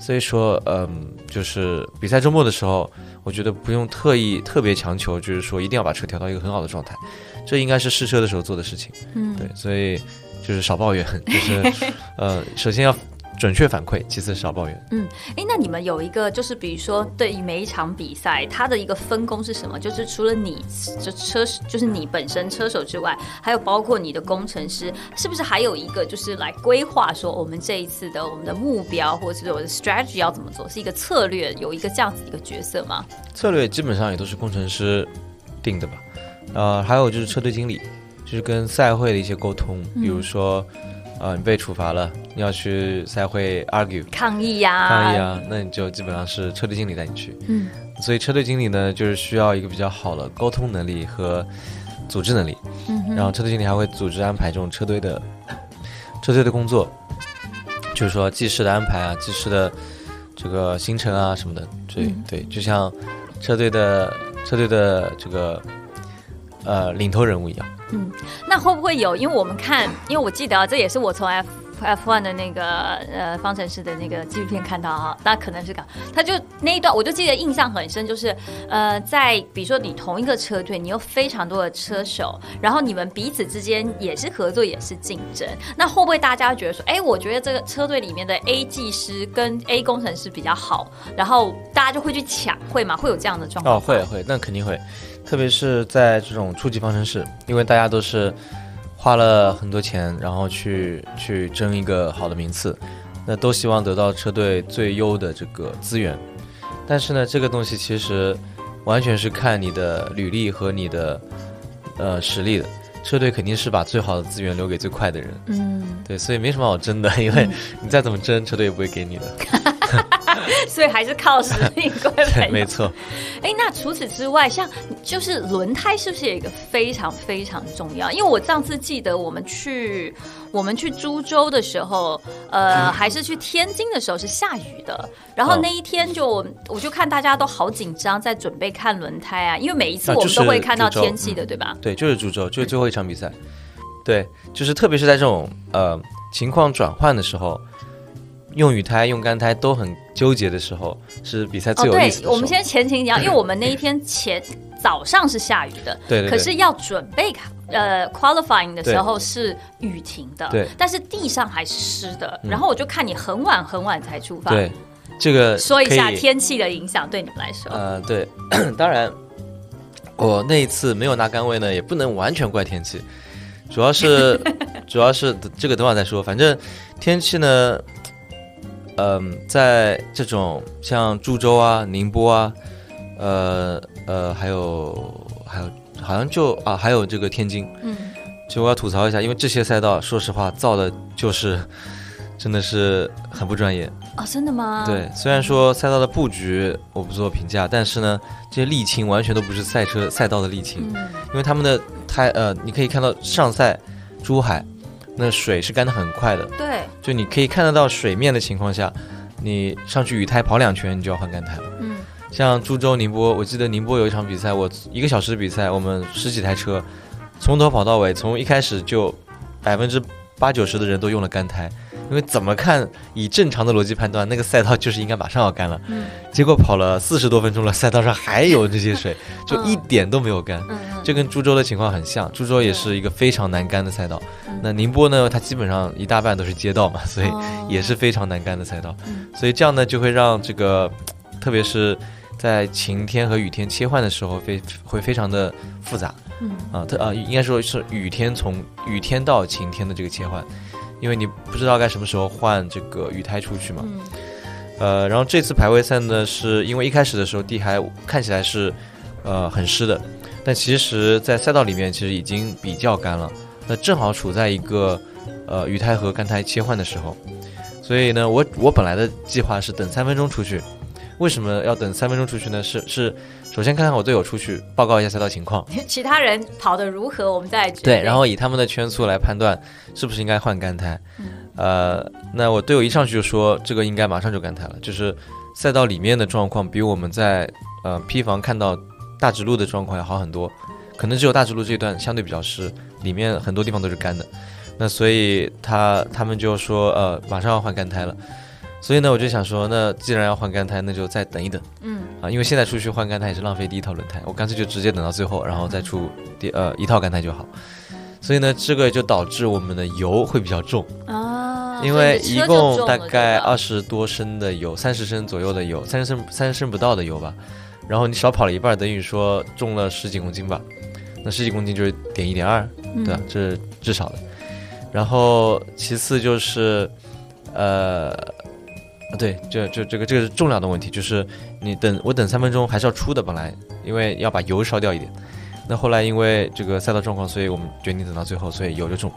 所以说，嗯，就是比赛周末的时候，我觉得不用特意特别强求，就是说一定要把车调到一个很好的状态。这应该是试车的时候做的事情，嗯，对，所以就是少抱怨，就是 (laughs) 呃，首先要准确反馈，其次少抱怨。嗯，哎，那你们有一个就是，比如说对于每一场比赛，它的一个分工是什么？就是除了你这车，就是你本身车手之外，还有包括你的工程师，是不是还有一个就是来规划说我们这一次的我们的目标，或者是我的 strategy 要怎么做？是一个策略，有一个这样子一个角色吗？策略基本上也都是工程师定的吧。呃，还有就是车队经理，就是跟赛会的一些沟通，比如说，呃，你被处罚了，你要去赛会 argue 抗议呀，抗议啊，那你就基本上是车队经理带你去。嗯，所以车队经理呢，就是需要一个比较好的沟通能力和组织能力。嗯，然后车队经理还会组织安排这种车队的 (laughs) 车队的工作，就是说计时的安排啊，计时的这个行程啊什么的。对对，就像车队的车队的这个。呃，领头人物一样。嗯，那会不会有？因为我们看，因为我记得啊这也是我从 F F one 的那个呃方程式的那个纪录片看到啊，那可能是讲，他就那一段，我就记得印象很深，就是呃，在比如说你同一个车队，你有非常多的车手，然后你们彼此之间也是合作，也是竞争。那会不会大家觉得说，哎，我觉得这个车队里面的 A 技师跟 A 工程师比较好，然后大家就会去抢，会吗？会有这样的状况？哦，会会，那肯定会。特别是在这种初级方程式，因为大家都是花了很多钱，然后去去争一个好的名次，那都希望得到车队最优的这个资源。但是呢，这个东西其实完全是看你的履历和你的呃实力的。车队肯定是把最好的资源留给最快的人。嗯，对，所以没什么好争的，因为你再怎么争，车队也不会给你的。(laughs) 所以还是靠实力归对，没错。哎，那除此之外，像就是轮胎是不是有一个非常非常重要？因为我上次记得我们去我们去株洲的时候，呃，还是去天津的时候是下雨的，然后那一天就我就看大家都好紧张，在准备看轮胎啊，因为每一次我们都会看到天气的，对吧？对，就是株洲，就是最后一场比赛。对，就是特别是在这种呃情况转换的时候。用雨胎、用干胎都很纠结的时候，是比赛最有意思的。我们先前情讲，因为我们那一天前 (laughs) 早上是下雨的，对，可是要准备呃 qualifying 的时候是雨停的，对，但是地上还是湿的。然后我就看你很晚很晚才出发，对，这个说一下天气的影响对你们来说。呃，对，(coughs) 当然我那一次没有拿杆位呢，也不能完全怪天气，主要是 (laughs) 主要是这个等会再说，反正天气呢。嗯，在这种像株洲啊、宁波啊，呃呃，还有还有，好像就啊，还有这个天津，嗯，就我要吐槽一下，因为这些赛道，说实话，造的就是真的是很不专业啊，真的吗？对，虽然说赛道的布局我不做评价，但是呢，这些沥青完全都不是赛车赛道的沥青，因为他们的胎呃，你可以看到上赛珠海。那水是干的很快的，对，就你可以看得到水面的情况下，你上去雨胎跑两圈，你就要换干胎了。嗯，像株洲、宁波，我记得宁波有一场比赛，我一个小时的比赛，我们十几台车，从头跑到尾，从一开始就百分之八九十的人都用了干胎。因为怎么看，以正常的逻辑判断，那个赛道就是应该马上要干了。嗯。结果跑了四十多分钟了，赛道上还有这些水，就一点都没有干。嗯这跟株洲的情况很像，株洲也是一个非常难干的赛道。那宁波呢，它基本上一大半都是街道嘛，所以也是非常难干的赛道。所以这样呢，就会让这个，特别是在晴天和雨天切换的时候，非会非常的复杂。嗯。啊，它啊，应该说是雨天从雨天到晴天的这个切换。因为你不知道该什么时候换这个雨胎出去嘛，呃，然后这次排位赛呢，是因为一开始的时候地还看起来是，呃，很湿的，但其实，在赛道里面其实已经比较干了，那正好处在一个，呃，雨胎和干胎切换的时候，所以呢，我我本来的计划是等三分钟出去。为什么要等三分钟出去呢？是是，首先看看我队友出去报告一下赛道情况，(laughs) 其他人跑得如何，我们再对，然后以他们的圈速来判断是不是应该换干胎。呃，那我队友一上去就说这个应该马上就干胎了，就是赛道里面的状况比我们在呃 P 房看到大直路的状况要好很多，可能只有大直路这一段相对比较湿，里面很多地方都是干的。那所以他他们就说呃马上要换干胎了。所以呢，我就想说，那既然要换干胎，那就再等一等。嗯，啊，因为现在出去换干胎也是浪费第一套轮胎，我干脆就直接等到最后，然后再出第呃一套干胎就好。所以呢，这个就导致我们的油会比较重啊，因为一共大概二十多升的油，三十升左右的油，三十升三十升不到的油吧。然后你少跑了一半，等于说重了十几公斤吧。那十几公斤就是点一点二，对吧？这是至少的。然后其次就是，呃。对，这这这个这个是重量的问题，就是你等我等三分钟还是要出的，本来因为要把油烧掉一点，那后来因为这个赛道状况，所以我们决定等到最后，所以油就重。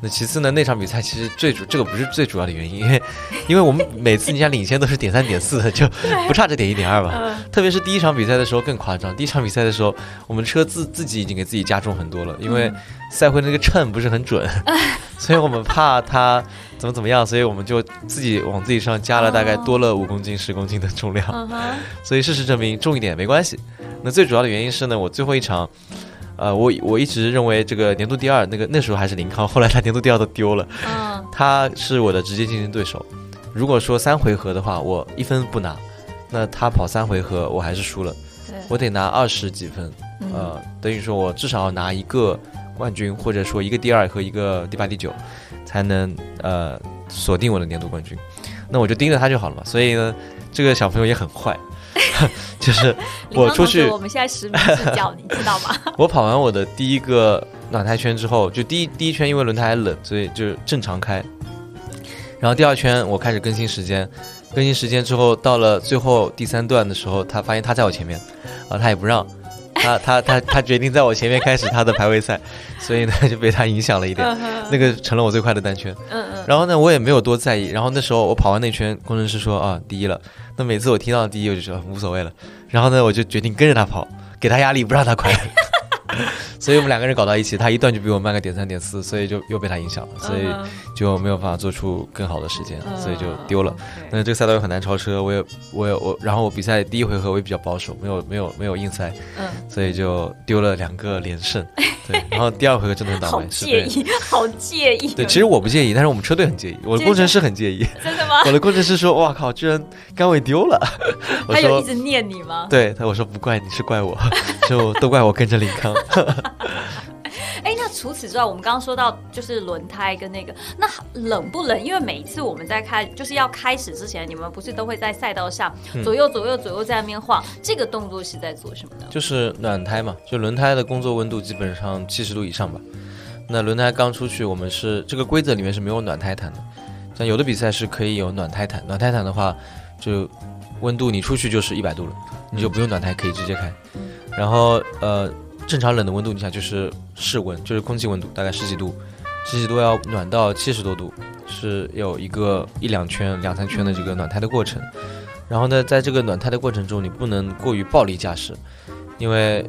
那其次呢，那场比赛其实最主这个不是最主要的原因，因为因为我们每次你想领先都是点三点四的，就不差这点一点二吧。特别是第一场比赛的时候更夸张，第一场比赛的时候我们车自自己已经给自己加重很多了，因为赛会那个秤不是很准，(laughs) 所以我们怕它怎么怎么样，所以我们就自己往自己上加了大概多了五公斤十公斤的重量。所以事实证明重一点没关系。那最主要的原因是呢，我最后一场。呃，我我一直认为这个年度第二，那个那时候还是林康，后来他年度第二都丢了。嗯，他是我的直接竞争对手。如果说三回合的话，我一分不拿，那他跑三回合，我还是输了。我得拿二十几分，呃，等于说我至少要拿一个冠军，或者说一个第二和一个第八、第九，才能呃锁定我的年度冠军。那我就盯着他就好了嘛。所以呢，这个小朋友也很坏。(laughs) 就是我出去，我们现在实名制叫，你知道吗？(laughs) 我跑完我的第一个暖胎圈之后，就第一第一圈因为轮胎还冷，所以就正常开。然后第二圈我开始更新时间，更新时间之后到了最后第三段的时候，他发现他在我前面，啊，他也不让，他他他他决定在我前面开始他的排位赛，所以呢就被他影响了一点，那个成了我最快的单圈。嗯嗯。然后呢，我也没有多在意。然后那时候我跑完那圈，工程师说啊第一了。那每次我听到第一，我就觉得无所谓了。然后呢，我就决定跟着他跑，给他压力，不让他快。(laughs) 所以我们两个人搞到一起，他一段就比我慢个点三点四，所以就又被他影响了，所以就没有办法做出更好的时间，所以就丢了。那这个赛道又很难超车，我也我也我，然后我比赛第一回合我也比较保守，没有没有没有硬塞，嗯，所以就丢了两个连胜。(laughs) 对，然后第二回合真的很倒霉，好介意，(laughs) 好介意。对，其实我不介意，但是我们车队很介意，我的工程师很介意。真的吗？(laughs) 我的工程师说：“哇靠，居然杆位丢了。”他有一直念你吗？对，他我说不怪你，是怪我，就都怪我跟着林康。哎，那除此之外，我们刚刚说到就是轮胎跟那个，那冷不冷？因为每一次我们在开就是要开始之前，你们不是都会在赛道上左右左右左右在那边晃？这个动作是在做什么呢？就是暖胎嘛，就轮胎的工作温度基本上七十度以上吧。那轮胎刚出去，我们是这个规则里面是没有暖胎毯的，像有的比赛是可以有暖胎毯。暖胎毯的话，就温度你出去就是一百度了，你就不用暖胎可以直接开。然后呃。正常冷的温度，你想就是室温，就是空气温度，大概十几度，十几度要暖到七十多度，是有一个一两圈、两三圈的这个暖胎的过程。然后呢，在这个暖胎的过程中，你不能过于暴力驾驶，因为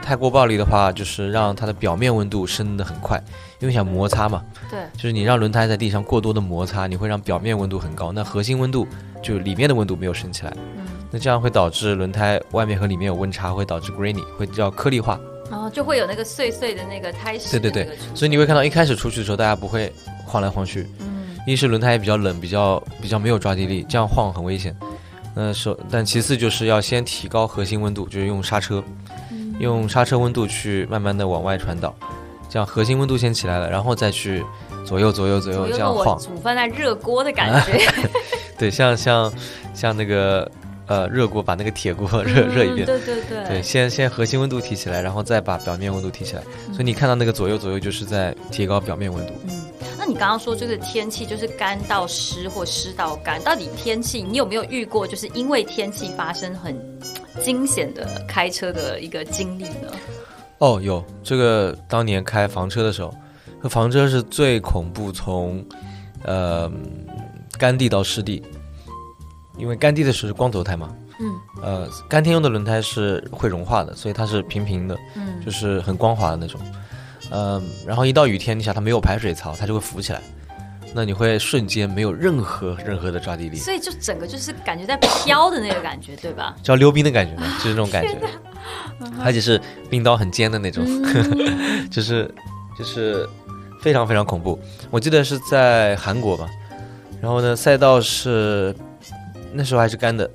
太过暴力的话，就是让它的表面温度升得很快，因为想摩擦嘛。对。就是你让轮胎在地上过多的摩擦，你会让表面温度很高，那核心温度就里面的温度没有升起来。嗯。那这样会导致轮胎外面和里面有温差，会导致 grainy，会叫颗粒化。然后就会有那个碎碎的那个胎石。对对对，所以你会看到一开始出去的时候，大家不会晃来晃去。嗯。一是轮胎也比较冷，比较比较没有抓地力，这样晃很危险。那首但其次就是要先提高核心温度，就是用刹车，用刹车温度去慢慢的往外传导，这样核心温度先起来了，然后再去左右左右左右这样晃。煮饭在热锅的感觉。(laughs) 对，像像像那个。呃，热锅把那个铁锅 (laughs) 热热一遍，对对对，对，先先核心温度提起来，然后再把表面温度提起来。所以你看到那个左右左右，就是在提高表面温度。嗯，那你刚刚说这个天气就是干到湿或湿到干，到底天气你有没有遇过？就是因为天气发生很惊险的开车的一个经历呢？哦，有这个当年开房车的时候，房车是最恐怖，从呃干地到湿地。因为干地的时候是光头胎嘛，嗯，呃，干天用的轮胎是会融化的，所以它是平平的，嗯，就是很光滑的那种，嗯，然后一到雨天，你想它没有排水槽，它就会浮起来，那你会瞬间没有任何任何的抓地力，所以就整个就是感觉在飘的那个感觉，对吧？(laughs) 叫溜冰的感觉呢，就是那种感觉，(laughs) 而且是冰刀很尖的那种，(laughs) 就是就是非常非常恐怖。我记得是在韩国吧，然后呢，赛道是。那时候还是干的，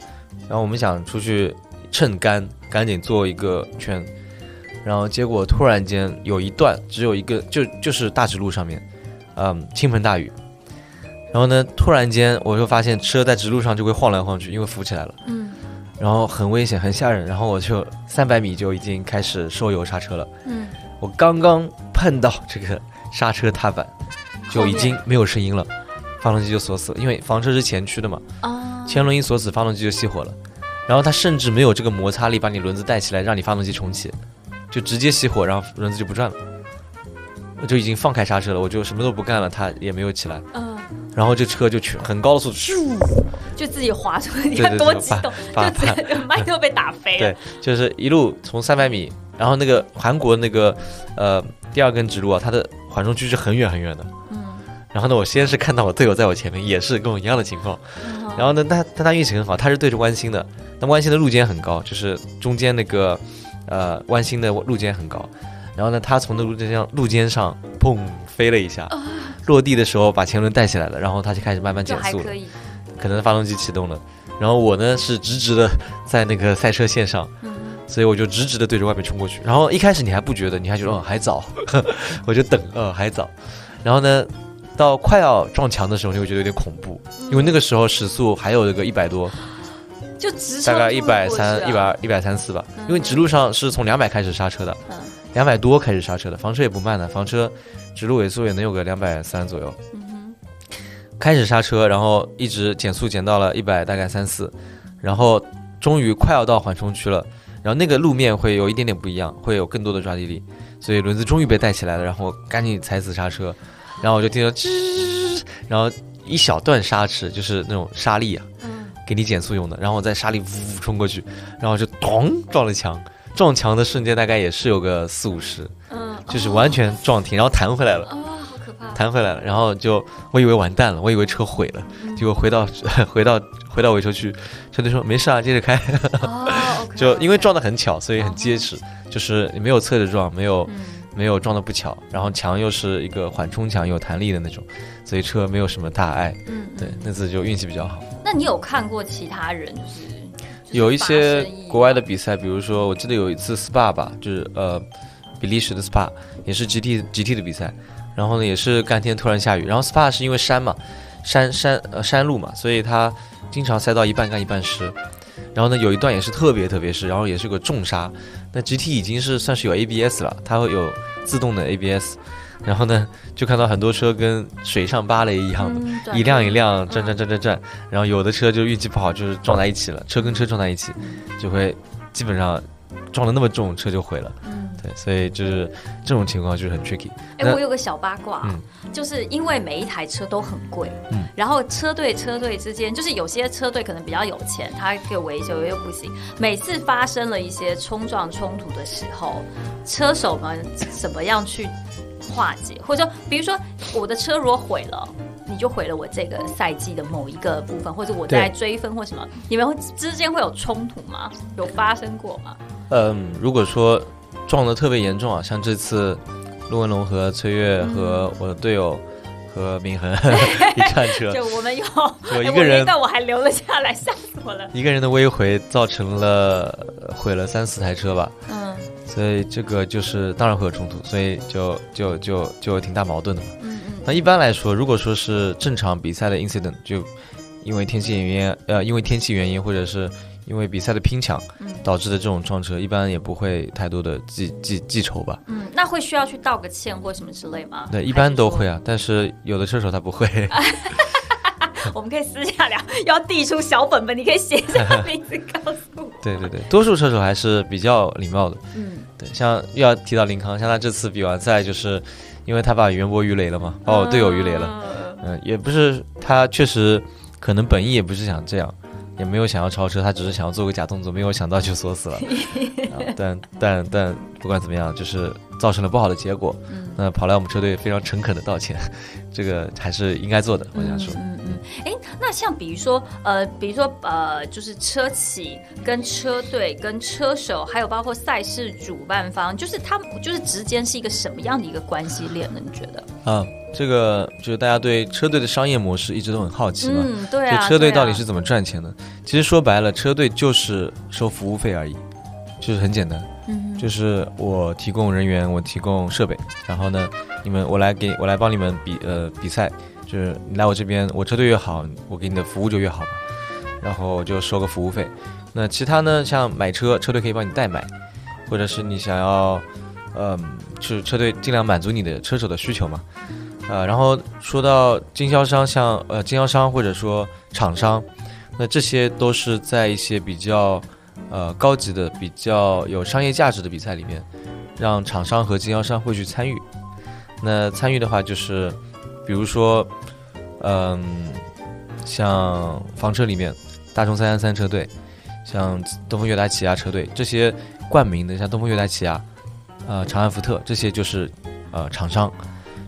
然后我们想出去趁干赶紧做一个圈，然后结果突然间有一段只有一个就就是大直路上面，嗯，倾盆大雨，然后呢突然间我就发现车在直路上就会晃来晃去，因为浮起来了，嗯，然后很危险很吓人，然后我就三百米就已经开始收油刹车了，嗯，我刚刚碰到这个刹车踏板，就已经没有声音了，发动机就锁死了，因为房车是前驱的嘛，啊。前轮一锁死，发动机就熄火了，然后它甚至没有这个摩擦力把你轮子带起来，让你发动机重启，就直接熄火，然后轮子就不转了。我就已经放开刹车了，我就什么都不干了，它也没有起来。嗯。然后这车就去很高的速度，咻，就自己滑出去，你看多激动，(laughs) 就麦都被打飞了。对，就是一路从三百米，然后那个韩国那个呃第二根直路啊，它的缓冲区是很远很远的。嗯。然后呢，我先是看到我队友在我前面，也是跟我一样的情况。然后呢，他但他运气很好，他是对着弯心的，那弯心的路肩很高，就是中间那个，呃，弯心的路肩很高。然后呢，他从那路肩上路肩上砰飞了一下，落地的时候把前轮带起来了，然后他就开始慢慢减速了，可能发动机启动了。然后我呢是直直的在那个赛车线上，所以我就直直的对着外面冲过去。然后一开始你还不觉得，你还觉得哦还早，(laughs) 我就等，呃还早。然后呢？到快要撞墙的时候，你会觉得有点恐怖，因为那个时候时速还有那个一百多，就直大概一百三、一百一百三四吧。因为直路上是从两百开始刹车的，两百多开始刹车的，房车也不慢的，房车直路尾速也能有个两百三左右。开始刹车，然后一直减速减到了一百大概三四，然后终于快要到缓冲区了，然后那个路面会有一点点不一样，会有更多的抓地力，所以轮子终于被带起来了，然后赶紧踩死刹车，然后我就听到吱，然后一小段沙池就是那种沙粒啊，给你减速用的，然后我在沙里呜呜冲过去，然后就咚撞了墙，撞墙的瞬间大概也是有个四五十，嗯，就是完全撞停，然后弹回来了。哦，好可怕。弹回来了，然后就我以为完蛋了，我以为车毁了，结果回到 (laughs) 回到回到维修区，车队说没事啊，接着开。哦 (laughs) 就因为撞得很巧，所以很结实，就是没有侧着撞，没有嗯没有撞的不巧，然后墙又是一个缓冲墙，有弹力的那种，所以车没有什么大碍。嗯，对，那次就运气比较好。那你有看过其他人就是有一些国外的比赛，比如说我记得有一次 SPA 吧，就是呃比利时的 SPA 也是 GT GT 的比赛，然后呢也是干天突然下雨，然后 SPA 是因为山嘛，山山呃山路嘛，所以它经常赛道一半干一半湿，然后呢有一段也是特别特别湿，然后也是个重刹，那 GT 已经是算是有 ABS 了，它会有自动的 ABS，然后呢就看到很多车跟水上芭蕾一样的。嗯一辆一辆转转转转转，然后有的车就运气不好，就是撞在一起了，车跟车撞在一起，就会基本上撞了那么重，车就毁了。嗯，对，所以就是这种情况就是很 tricky。哎、那我有个小八卦，嗯就是因为每一台车都很贵，嗯然后车队车队之间，就是有些车队可能比较有钱，他可以维修又不行。每次发生了一些冲撞冲突的时候，车手们怎么样去化解？或者说，比如说我的车如果毁了。你就毁了我这个赛季的某一个部分，或者我在追分或什么，你们会之间会有冲突吗？有发生过吗？嗯，如果说撞的特别严重啊，像这次陆文龙和崔月和我的队友和明恒 (laughs) 一战车，就我们有，就一哎我那个人但我还留了下来，吓死我了。一个人的微回造成了呃毁了三四台车吧。嗯所以这个就是当然会有冲突，所以就就就就挺大矛盾的嘛。嗯嗯那一般来说，如果说是正常比赛的 incident，就因为天气原因，呃，因为天气原因，或者是因为比赛的拼抢嗯导致的这种撞车，一般也不会太多的记记记仇吧。嗯，那会需要去道个歉或什么之类吗？对，一般都会啊。啊，但是有的车手他不会。(laughs) (laughs) 我们可以私下聊，要递出小本本，你可以写下名字告诉我。(laughs) 对对对，多数车手还是比较礼貌的。嗯，对，像又要提到林康，像他这次比完赛，就是因为他把袁博鱼雷了嘛，把我队友鱼雷了。了。嗯，也不是他确实可能本意也不是想这样，也没有想要超车，他只是想要做个假动作，没有想到就锁死了。(laughs) 啊、但但但不管怎么样，就是造成了不好的结果。嗯那跑来我们车队非常诚恳的道歉，这个还是应该做的。我想说，嗯嗯，哎、那像比如说，呃，比如说，呃，就是车企跟车队跟车手，还有包括赛事主办方，就是他们就是之间是一个什么样的一个关系链呢？你觉得？啊，这个就是大家对车队的商业模式一直都很好奇嘛。嗯，对啊，就车队到底是怎么赚钱的？其实说白了，车队就是收服务费而已，就是很简单。就是我提供人员，我提供设备，然后呢，你们我来给我来帮你们比呃比赛，就是你来我这边，我车队越好，我给你的服务就越好嘛，然后就收个服务费。那其他呢，像买车，车队可以帮你代买，或者是你想要，嗯、是车队尽量满足你的车手的需求嘛。呃，然后说到经销商，像呃经销商或者说厂商，那这些都是在一些比较呃高级的、比较有商业价值的比赛里面，让厂商和经销商会去参与。那参与的话，就是比如说，嗯、像房车里面，大众三三三车队，像东风悦达起亚车队这些冠名的，像东风悦达起亚、呃长安福特这些就是呃厂商，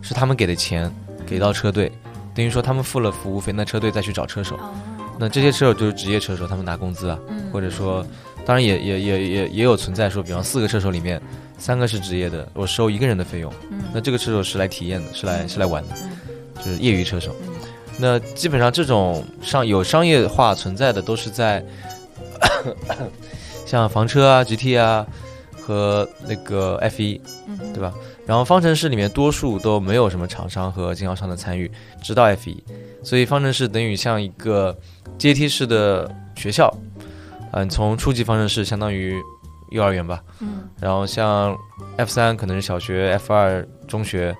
是他们给的钱给到车队，等于说他们付了服务费，那车队再去找车手。哦，那这些车手就是职业车手，他们拿工资啊，嗯或者说，当然也也也也也有存在说，比方四个车手里面，三个是职业的，我收一个人的费用，嗯那这个车手是来体验的，是来是来玩的，嗯就是业余车手嗯。那基本上这种商有商业化存在的，都是在 (coughs) 像房车啊、GT 啊和那个 F 一，对吧？然后方程式里面多数都没有什么厂商和经销商的参与，直到 F 一，所以方程式等于像一个阶梯式的学校，嗯、从初级方程式相当于幼儿园吧，嗯。然后像 F 三可能是小学，F 二中学，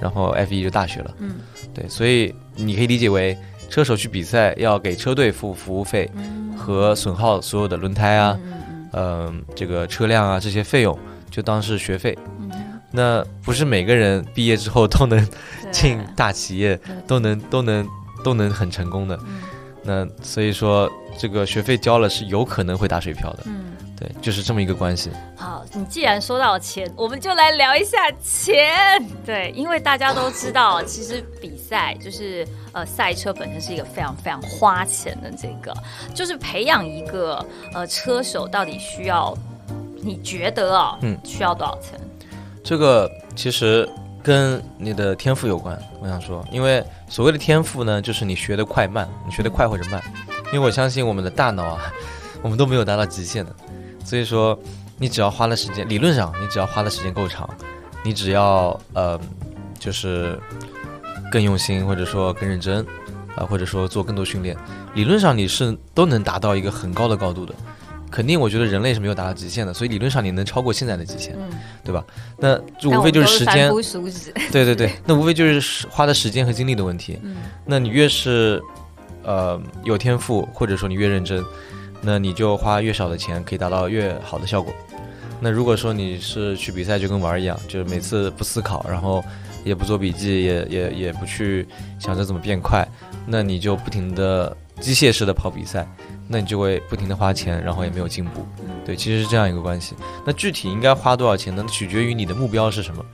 然后 F 一就大学了，嗯。对，所以你可以理解为车手去比赛要给车队付服务费嗯。和损耗所有的轮胎啊，嗯这个车辆啊这些费用，就当是学费。嗯。那不是每个人毕业之后都能进大企业，都能都能都能很成功的。嗯那所以说，这个学费交了是有可能会打水漂的。嗯。对，就是这么一个关系。好，你既然说到钱，我们就来聊一下钱。对，因为大家都知道，其实比赛就是呃赛车本身是一个非常非常花钱的这个，就是培养一个呃车手到底需要，你觉得啊、嗯需要多少钱？这个其实跟你的天赋有关。我想说，因为所谓的天赋呢，就是你学的快慢，你学的快或者慢。因为我相信我们的大脑啊，(laughs) 我们都没有达到极限的，所以说你只要花的时间，理论上你只要花的时间够长，你只要呃，就是更用心，或者说更认真，啊、或者说做更多训练，理论上你是都能达到一个很高的高度的。肯定，我觉得人类是没有达到极限的，所以理论上你能超过现在的极限，嗯，对吧？那就无非就是时间。(laughs) 对对对，(laughs) 那无非就是花的时间和精力的问题。嗯那你越是呃有天赋，或者说你越认真，那你就花越少的钱，可以达到越好的效果。那如果说你是去比赛就跟玩儿一样，就是每次不思考，然后也不做笔记，也也也不去想着怎么变快，那你就不停的机械式的跑比赛，那你就会不停的花钱，然后也没有进步。对，其实是这样一个关系。那具体应该花多少钱呢？取决于你的目标是什么。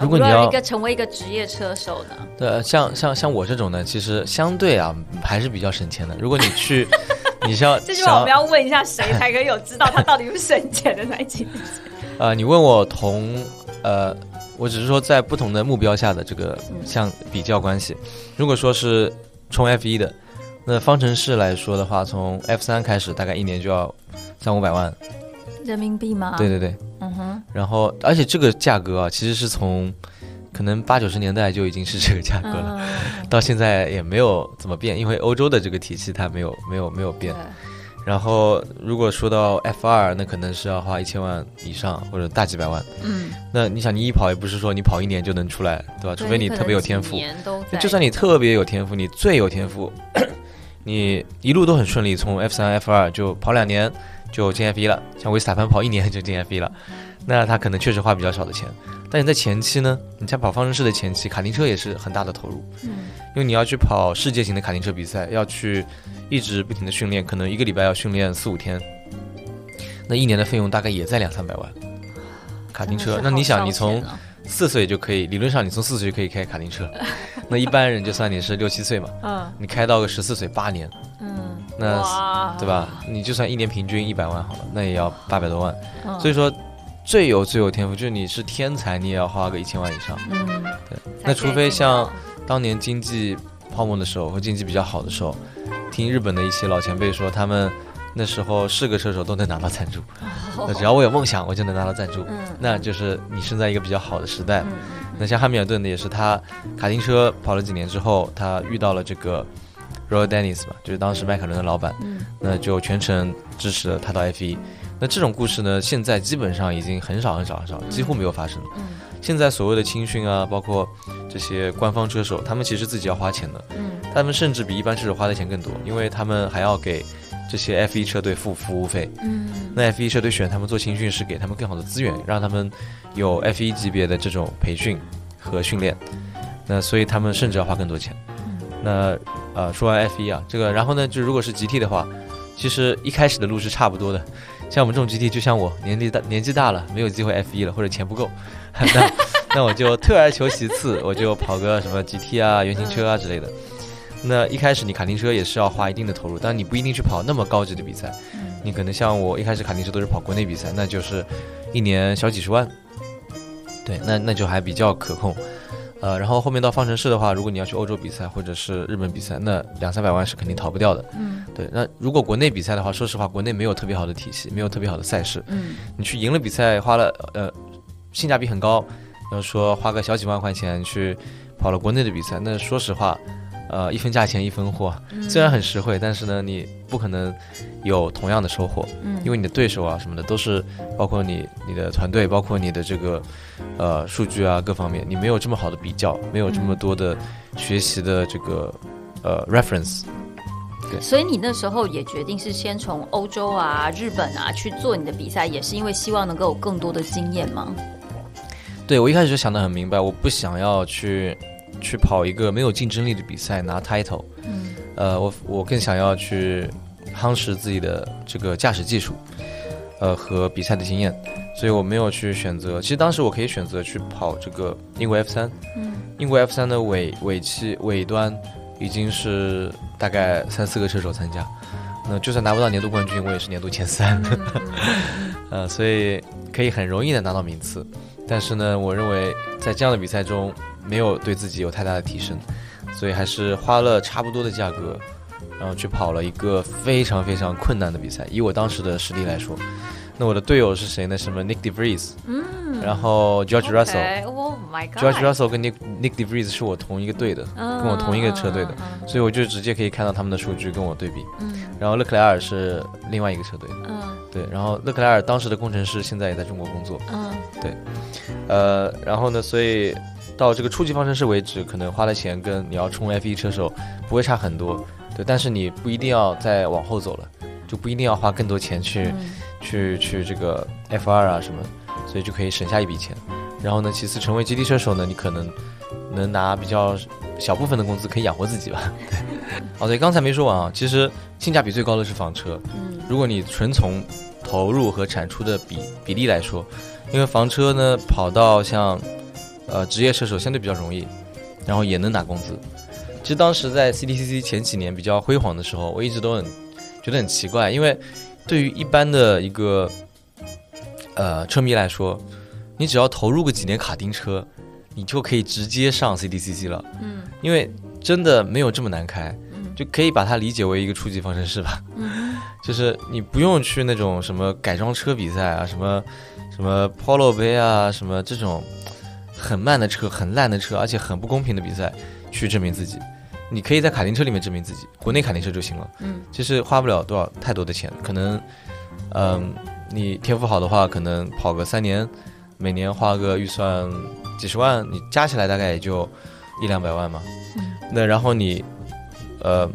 如果你要呃一个成为一个职业车手呢？对，像像像我这种呢，其实相对啊还是比较省钱的。如果你去，(laughs) 你是要这句话我们要问一下谁才可以有知道他到底是省钱的那一期？(laughs) 呃，你问我同呃，我只是说在不同的目标下的这个嗯像比较关系。如果说是冲 F 一的，那方程式来说的话，从 F 三开始，大概一年就要三五百万。人民币吗？对，对对，嗯哼，然后而且这个价格啊，其实是从可能八九十年代就已经是这个价格了。嗯，(laughs) 到现在也没有怎么变，因为欧洲的这个体系它没有没有没有变。然后如果说到 F 二，那可能是要花一千万以上或者大几百万。嗯，那你想，你一跑也不是说你跑一年就能出来，对吧？除非你特别有天赋。对就算你特别有天赋，你最有天赋，你一路都很顺利，从 F 三 F 二就跑两年就进 F 一了，像维斯塔潘跑一年就进 F 一了，那他可能确实花比较少的钱。但你在前期呢，你在跑方程式的前期，卡丁车也是很大的投入。嗯因为你要去跑世界型的卡丁车比赛，要去一直不停的训练，可能一个礼拜要训练四五天，那一年的费用大概也在两三百万。卡丁车，那你想，你从四岁就可以，理论上你从四岁就可以开卡丁车，(laughs) 那一般人就算你是六七岁嘛，嗯你开到个十四岁八年，嗯，那对吧？你就算一年平均一百万好了，那也要八百多万。嗯所以说，最有最有天赋，就是你是天才，你也要花个一千万以上。嗯，对，那除非像当年经济泡沫的时候和经济比较好的时候，听日本的一些老前辈说，他们那时候是个车手都能拿到赞助。那只要我有梦想，我就能拿到赞助。嗯那就是你生在一个比较好的时代。嗯那像汉密尔顿的也是，他卡丁车跑了几年之后，他遇到了这个 Royal Dennis 嘛，就是当时迈凯伦的老板，嗯那就全程支持了他到 F1。那这种故事呢，现在基本上已经很少很少很少，几乎没有发生。嗯现在所谓的青训啊，包括这些官方车手，他们其实自己要花钱的，嗯他们甚至比一般车手花的钱更多，因为他们还要给这些 F1 车队付服务费。嗯那 F1 车队选他们做青训是给他们更好的资源，让他们有 F1 级别的这种培训和训练。那所以他们甚至要花更多钱。那呃，说完 F1 啊，这个然后呢，就如果是 GT 的话，其实一开始的路是差不多的。像我们这种 GT，就像我年纪大年纪大了，没有机会 F1 了，或者钱不够，(laughs) 那那我就退而求其次，我就跑个什么 GT 啊、原型车啊之类的。那一开始你卡丁车也是要花一定的投入，但你不一定去跑那么高级的比赛。你可能像我一开始卡丁车都是跑国内比赛，那就是一年小几十万，对，那那就还比较可控。呃，然后后面到方程式的话，如果你要去欧洲比赛或者是日本比赛，那两三百万是肯定逃不掉的。嗯对，那如果国内比赛的话，说实话，国内没有特别好的体系，没有特别好的赛事。嗯你去赢了比赛，花了呃性价比很高，要说花个小几万块钱去跑了国内的比赛，那说实话，呃一分价钱一分货，嗯虽然很实惠，但是呢你不可能有同样的收获，嗯因为你的对手啊什么的都是包括你你的团队，包括你的这个呃数据啊各方面，你没有这么好的比较，没有这么多的学习的这个呃 reference。对所以你那时候也决定是先从欧洲啊、日本啊去做你的比赛，也是因为希望能够有更多的经验吗？对我一开始就想得很明白，我不想要去去跑一个没有竞争力的比赛拿 title，嗯。呃，我我更想要去夯实自己的这个驾驶技术，呃和比赛的经验，所以我没有去选择。其实当时我可以选择去跑这个英国 F 三，嗯。英国 F 三的尾尾期尾端已经是大概三四个车手参加，那就算拿不到年度冠军，我也是年度前三，(laughs) 呃，所以可以很容易的拿到名次。但是呢，我认为在这样的比赛中没有对自己有太大的提升，所以还是花了差不多的价格，然后去跑了一个非常非常困难的比赛。以我当时的实力来说，那我的队友是谁呢？什么？Nick DeVries，嗯。然后 George Russell。，Oh my God，George Russell 跟 Nick Nick DeVries 是我同一个队的，嗯。跟我同一个车队的，所以我就直接可以看到他们的数据跟我对比。嗯。然后勒克莱尔是另外一个车队。的，嗯。对，然后勒克莱尔当时的工程师现在也在中国工作，嗯。呃，然后呢，所以到这个初级方程式为止，可能花的钱跟你要冲 F1 车手不会差很多，对，但是你不一定要再往后走了，就不一定要花更多钱去、嗯去去这个 F2 啊什么，所以就可以省下一笔钱。然后呢，其次成为 GT 车手呢，你可能能拿比较小部分的工资可以养活自己吧。对，(laughs) 哦对，刚才没说完啊，其实性价比最高的是房车。嗯如果你纯从投入和产出的比比例来说，因为房车呢跑到像呃职业车手相对比较容易，然后也能拿工资。其实当时在 CDCC 前几年比较辉煌的时候，我一直都很觉得很奇怪，因为对于一般的一个呃车迷来说，你只要投入个几年卡丁车，你就可以直接上 CDCC 了，嗯因为真的没有这么难开。嗯就可以把它理解为一个初级方程式吧，嗯 (laughs) 就是你不用去那种什么改装车比赛啊，什么什么 Polo 杯啊，什么这种很慢的车、很烂的车，而且很不公平的比赛去证明自己。你可以在卡丁车里面证明自己，国内卡丁车就行了。嗯其实花不了多少太多的钱，可能，嗯、你天赋好的话，可能跑个三年，每年花个预算几十万，你加起来大概也就一两百万嘛。嗯那然后你，呃，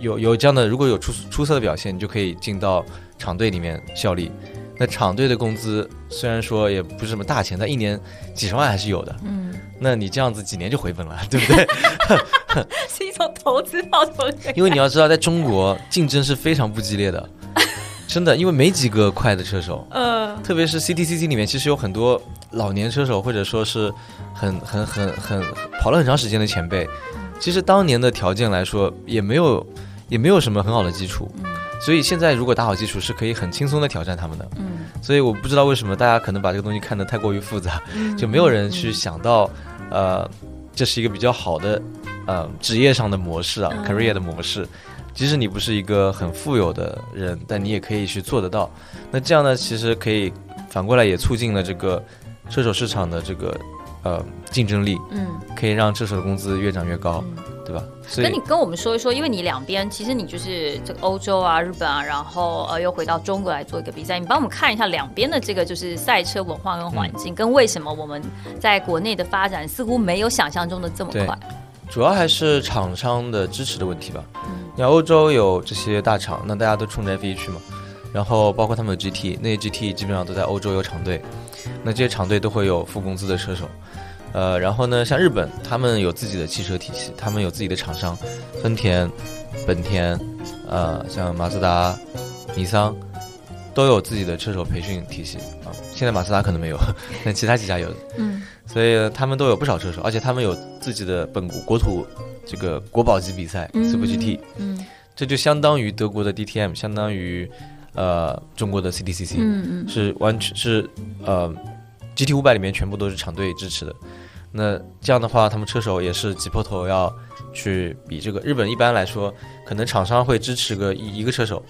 有有这样的，如果有出出色的表现，你就可以进到厂队里面效力。那厂队的工资虽然说也不是什么大钱，但一年几十万还是有的。嗯，那你这样子几年就回本了，对不对？(laughs) 是一种投资报酬率。(laughs) 因为你要知道，在中国竞争是非常不激烈的，(laughs) 真的，因为没几个快的车手，呃特别是 CTCC 里面，其实有很多老年车手，或者说是很很很很跑了很长时间的前辈，其实当年的条件来说，也没有也没有什么很好的基础，所以现在如果打好基础，是可以很轻松的挑战他们的。嗯所以我不知道为什么大家可能把这个东西看得太过于复杂，就没有人去想到，呃，这是一个比较好的，呃，职业上的模式啊、嗯 c a r e e r 的模式。即使你不是一个很富有的人，但你也可以去做得到。那这样呢，其实可以反过来也促进了这个车手市场的这个呃竞争力，嗯可以让车手的工资越涨越高，对吧？所以跟你跟我们说一说，因为你两边其实你就是这个欧洲啊、日本啊，然后呃又回到中国来做一个比赛，你帮我们看一下两边的这个就是赛车文化跟环境，跟为什么我们在国内的发展似乎没有想象中的这么快。主要还是厂商的支持的问题吧。嗯你看欧洲有这些大厂，那大家都冲着 F1 去嘛，然后包括他们有 GT，那些 GT 基本上都在欧洲有厂队，那这些厂队都会有付工资的车手。呃，然后呢，像日本，他们有自己的汽车体系，他们有自己的厂商，丰田、本田，呃，像马自达、尼桑，都有自己的车手培训体系啊。现在马自达可能没有，但其他几家有的。嗯所以他们都有不少车手，而且他们有自己的本国国土这个国宝级比赛、Super GT，嗯这就相当于德国的 DTM，相当于呃中国的 CTCC，、嗯嗯是完全是呃 GT 五百里面全部都是厂队支持的。那这样的话，他们车手也是挤破头要去比这个。日本一般来说，可能厂商会支持个一一个车手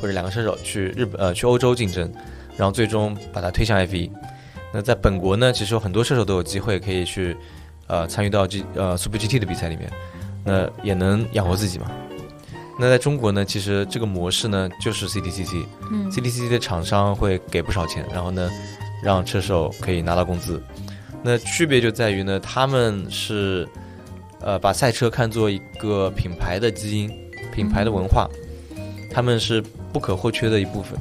或者两个车手去日本呃去欧洲竞争，然后最终把它推向 F1。那在本国呢，其实有很多车手都有机会可以去呃参与到 G 呃 Super GT 的比赛里面，那也能养活自己嘛。那在中国呢，其实这个模式呢就是 CTCC，嗯 CTCC 的厂商会给不少钱，然后呢，让车手可以拿到工资。那区别就在于呢，他们是呃把赛车看作一个品牌的基因品牌的文化，他们是不可或缺的一部分。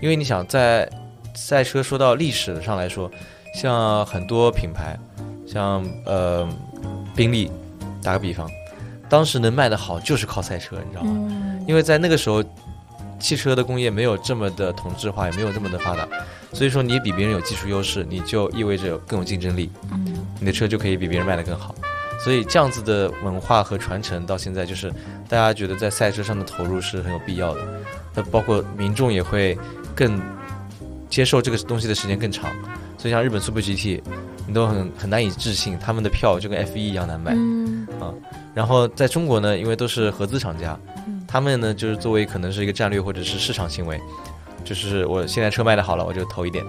因为你想，在赛车说到历史上来说，像很多品牌，像呃宾利，打个比方，当时能卖得好就是靠赛车，你知道吗？因为在那个时候，汽车的工业没有这么的同质化，也没有这么的发达，所以说你比别人有技术优势，你就意味着更有竞争力，你的车就可以比别人卖得更好。所以这样子的文化和传承到现在，就是大家觉得在赛车上的投入是很有必要的。那包括民众也会更接受这个东西的时间更长。所以像日本 Super GT，你都很很难以置信，他们的票就跟 F1 一样难买啊。然后在中国呢，因为都是合资厂家，他们呢就是作为可能是一个战略或者是市场行为。就是我现在车卖的好了，我就投一点；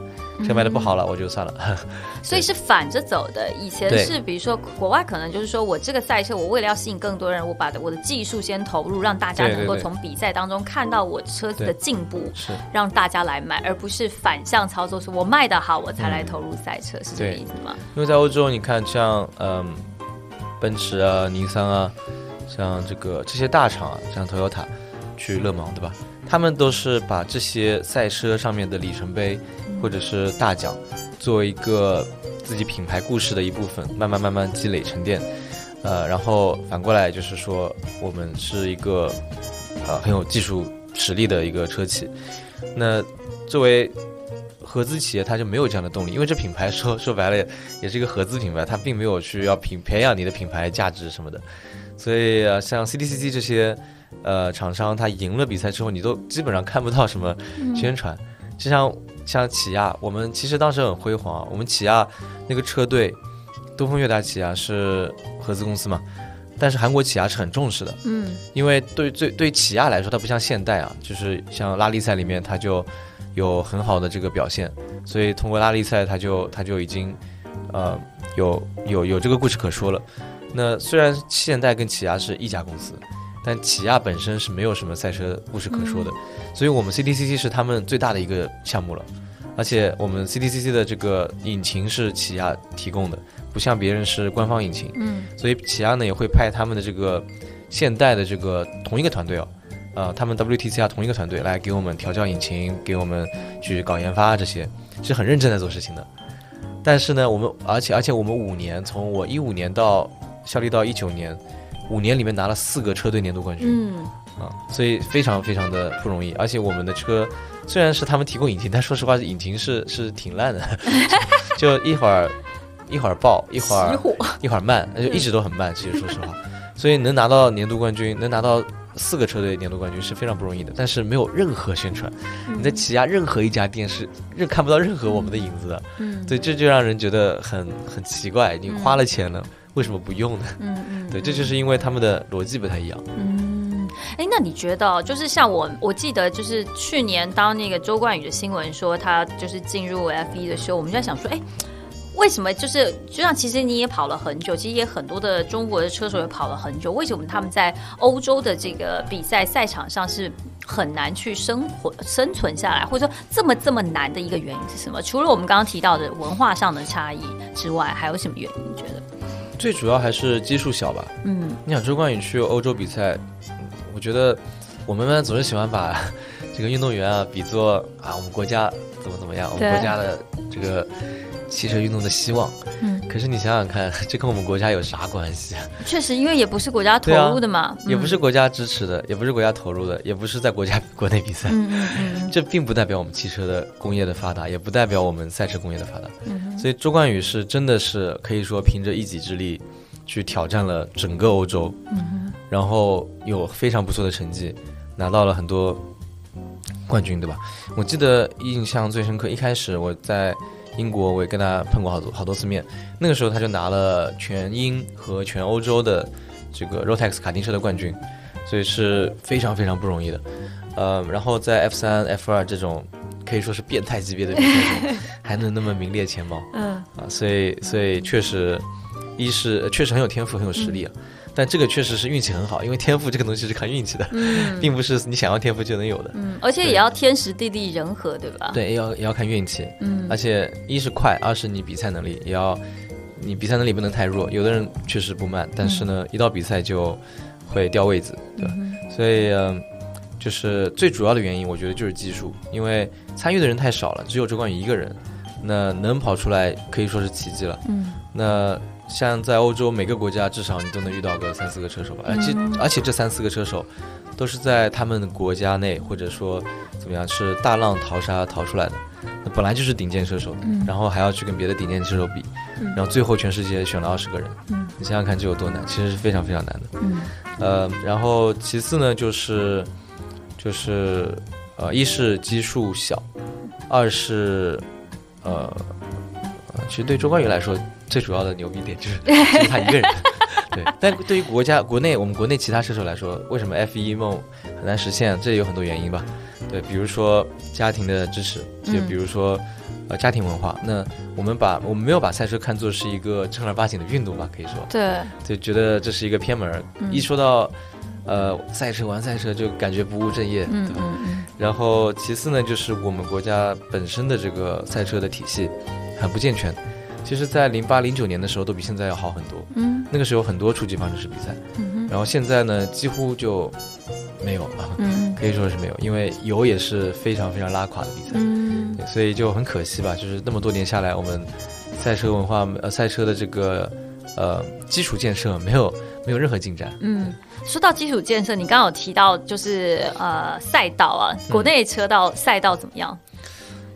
车卖的不好了，我就算了。(laughs) 所以是反着走的。以前是比如说国外可能就是说我这个赛车，我为了要吸引更多人，我把我的技术先投入，让大家能够从比赛当中看到我车子的进步，是让大家来买，而不是反向操作，是我卖的好我才来投入赛车，是这个意思吗？因为在欧洲，你看像嗯，奔驰啊、尼桑啊，像这个这些大厂啊，像 Toyota 去勒芒，对吧？他们都是把这些赛车上面的里程碑，或者是大奖，作为一个自己品牌故事的一部分，慢慢慢慢积累沉淀，呃，然后反过来就是说，我们是一个呃很有技术实力的一个车企。那作为合资企业，它就没有这样的动力，因为这品牌说说白了也是一个合资品牌，它并没有去要品培养你的品牌价值什么的。所以啊，像 CDCC 这些。呃，厂商他赢了比赛之后，你都基本上看不到什么宣传。就像像起亚，我们其实当时很辉煌。我们起亚那个车队，东风悦达起亚是合资公司嘛，但是韩国起亚是很重视的。嗯，因为对对对起亚来说，它不像现代啊，就是像拉力赛里面它就有很好的这个表现，所以通过拉力赛，它就它就已经呃有有有这个故事可说了。那虽然现代跟起亚是一家公司。但起亚本身是没有什么赛车故事可说的，所以我们 CDCC 是他们最大的一个项目了，而且我们 CDCC 的这个引擎是起亚提供的，不像别人是官方引擎，嗯，所以起亚呢也会派他们的这个现代的这个同一个团队哦，呃，他们 WTCR 同一个团队来给我们调教引擎，给我们去搞研发这些，是很认真在做事情的。但是呢，我们而且而且我们五年，从我一五年到效力到一九年。五年里面拿了四个车队年度冠军，嗯，啊，所以非常非常的不容易。而且我们的车虽然是他们提供引擎，但说实话，引擎是 (laughs) 是挺烂的，(laughs) 就一会儿一会儿爆，一会儿 (laughs) 一会儿慢，就一直都很慢。其实说实话，所以能拿到年度冠军，能拿到四个车队年度冠军是非常不容易的。但是没有任何宣传，你在起亚任何一家店是任看不到任何我们的影子的，嗯，对，这就让人觉得很很奇怪。你花了钱了。为什么不用呢？嗯嗯，对，这就是因为他们的逻辑不太一样。嗯，哎，那你觉得，就是像我，我记得就是去年当那个周冠宇的新闻说他就是进入 F 一的时候，我们就在想说，哎，为什么就是就像其实你也跑了很久，其实也很多的中国的车手也跑了很久，为什么他们在欧洲的这个比赛赛场上是很难去生活生存下来，或者说这么这么难的一个原因是什么？除了我们刚刚提到的文化上的差异之外，还有什么原因？你觉得？最主要还是基数小吧。嗯，你想周冠宇去欧洲比赛，我觉得我们呢总是喜欢把这个运动员啊比作啊我们国家怎么怎么样，我们国家的这个。汽车运动的希望，嗯，可是你想想看，这跟我们国家有啥关系？确实，因为也不是国家投入的嘛，也不是国家支持的，也不是国家投入的，也不是在国家 (laughs) 国内比赛，嗯嗯嗯，这并不代表我们汽车的工业的发达，也不代表我们赛车工业的发达。嗯，所以周冠宇是真的是可以说凭着一己之力去挑战了整个欧洲，嗯然后有非常不错的成绩，拿到了很多冠军，对吧？我记得印象最深刻，一开始我在。英国我也跟他碰过好多好多次面，那个时候他就拿了全英和全欧洲的这个 Rotax 卡丁车的冠军，所以是非常非常不容易的。呃，然后在 F 三、F 二这种可以说是变态级别的比赛中，还能那么名列前茅，嗯，啊，所以所以确实，一是确实很有天赋，很有实力啊。但这个确实是运气很好，因为天赋这个东西是看运气的，(laughs) 并不是你想要天赋就能有的。嗯，而且也要天时地利人和，对吧？对，也要也要看运气。嗯，而且一是快，二是你比赛能力也要，你比赛能力不能太弱。有的人确实不慢，但是呢，一到比赛就会掉位子，对吧？所以嗯，就是最主要的原因，我觉得就是技术，因为参与的人太少了，只有周冠宇一个人，那能跑出来可以说是奇迹了。嗯，那像在欧洲每个国家，至少你都能遇到个三四个车手吧，而且而且这三四个车手都是在他们国家内，或者说怎么样是大浪淘沙淘出来的，那本来就是顶尖车手，然后还要去跟别的顶尖车手比，然后最后全世界选了二十个人，你想想看这有多难，其实是非常非常难的。嗯，呃，然后其次呢就是就是呃，一是基数小，二是呃，呃其实对周冠宇来说。最主要的牛逼点就是 (laughs) 就是他一个人，对。但对于国家国内我们国内其他车手来说，为什么 F 一梦很难实现？这有很多原因吧。对，比如说家庭的支持，就比如说呃家庭文化。那我们把我们没有把赛车看作是一个正儿八经的运动吧，可以说。对。就觉得这是一个偏门，一说到呃赛车玩赛车就感觉不务正业，对吧？然后其次呢，就是我们国家本身的这个赛车的体系很不健全。其实，在零八零九年的时候，都比现在要好很多。嗯，那个时候很多初级方程式比赛，嗯然后现在呢，几乎就没有了。嗯，可以说是没有，因为有也是非常非常拉垮的比赛。嗯，所以就很可惜吧，就是那么多年下来，我们赛车文化呃赛车的这个呃基础建设没有没有任何进展。嗯，说到基础建设，你刚刚有提到就是呃赛道啊，国内车道赛道怎么样？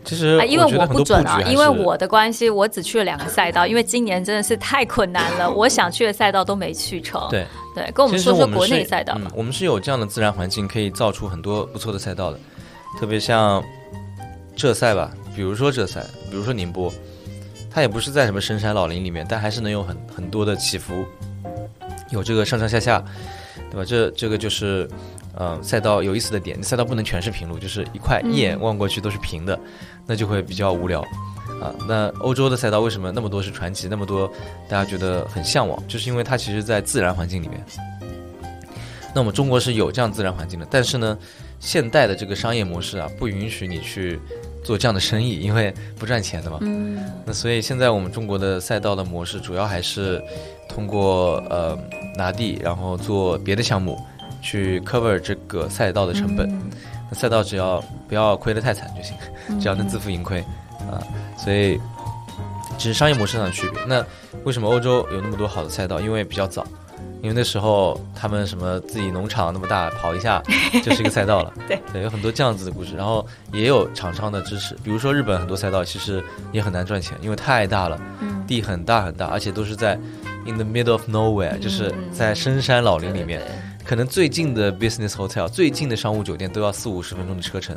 其实，因为我不准啊，因为我的关系，我只去了两个赛道，因为今年真的是太困难了，我想去的赛道都没去成。对对，跟我们说说国内赛道。嗯，我们是有这样的自然环境，可以造出很多不错的赛道的，特别像浙赛吧，比如说浙赛，比如说宁波，它也不是在什么深山老林里面，但还是能有很很多的起伏，有这个上上下下，对吧？这这个就是。嗯，赛道有意思的点，赛道不能全是平路，就是一块一眼望过去都是平的，那就会比较无聊啊。那欧洲的赛道为什么那么多是传奇，那么多大家觉得很向往，就是因为它其实，在自然环境里面。那我们中国是有这样自然环境的，但是呢，现代的这个商业模式啊，不允许你去做这样的生意，因为不赚钱的嘛。嗯。那所以现在我们中国的赛道的模式，主要还是通过呃拿地，然后做别的项目。去 cover 这个赛道的成本，那赛道只要不要亏得太惨就行，只要能自负盈亏啊，所以只是商业模式上的区别。那为什么欧洲有那么多好的赛道？因为比较早，因为那时候他们什么自己农场那么大，跑一下就 (laughs) 是一个赛道了。对对，有很多这样子的故事，然后也有厂商的支持。比如说日本很多赛道其实也很难赚钱，因为太大了，地很大很大，而且都是在 in the middle of nowhere，就是在深山老林里面。可能最近的 business hotel 最近的商务酒店都要四五十分钟的车程，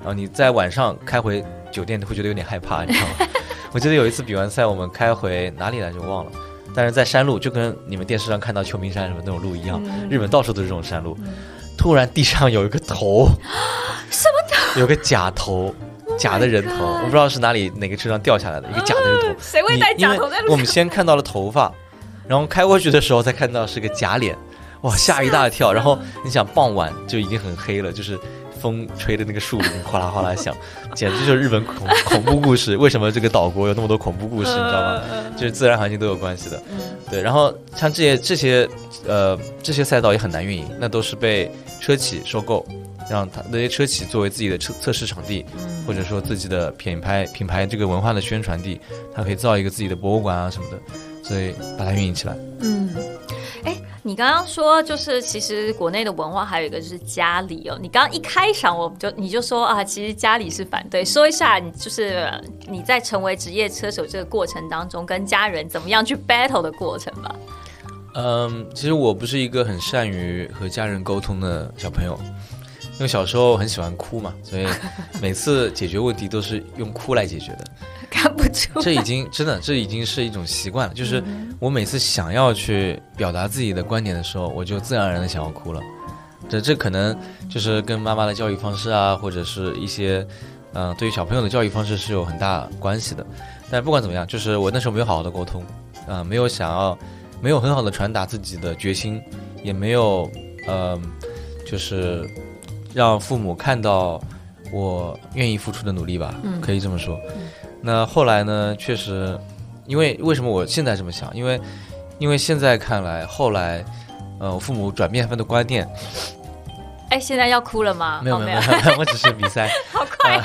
然后你在晚上开回酒店会觉得有点害怕，你知道吗？(laughs) 我记得有一次比完赛，我们开回哪里来着忘了，但是在山路就跟你们电视上看到秋名山什么那种路一样，日本到处都是这种山路。突然地上有一个头，(gasps) 什么头？有个假头，假的人头，我不知道是哪里哪个车上掉下来的一个假的人头。(laughs) 谁会戴假头在路上？我们先看到了头发，然后开过去的时候才看到是个假脸。哇，吓一大跳！(laughs) 然后你想，傍晚就已经很黑了，就是风吹的那个树林哗啦哗啦响，(laughs) 简直就是日本恐恐怖故事。为什么这个岛国有那么多恐怖故事？你知道吗？就是自然环境都有关系的。对，然后像这些这些呃这些赛道也很难运营，那都是被车企收购，让他那些车企作为自己的测测试场地，或者说自己的品牌品牌这个文化的宣传地，它可以造一个自己的博物馆啊什么的，所以把它运营起来。嗯。你刚刚说，就是其实国内的文化还有一个就是家里哦。你刚刚一开场，我就你就说啊，其实家里是反对。说一下，你就是你在成为职业车手这个过程当中，跟家人怎么样去 battle 的过程吧。嗯，其实我不是一个很善于和家人沟通的小朋友，因为小时候很喜欢哭嘛，所以每次解决问题都是用哭来解决的。看不出，这已经真的，这已经是一种习惯了。就是我每次想要去表达自己的观点的时候，我就自然而然的想要哭了。这这可能就是跟妈妈的教育方式啊，或者是一些嗯，对于小朋友的教育方式是有很大关系的。但不管怎么样，就是我那时候没有好好的沟通，啊，没有想要，没有很好的传达自己的决心，也没有呃，就是让父母看到我愿意付出的努力吧，可以这么说。那后来呢？确实，因为为什么我现在这么想？因为，因为现在看来，后来，呃，我父母转变他们的观念。哎，现在要哭了吗？没有没有没有，我只是比赛。(laughs) (laughs) 好快，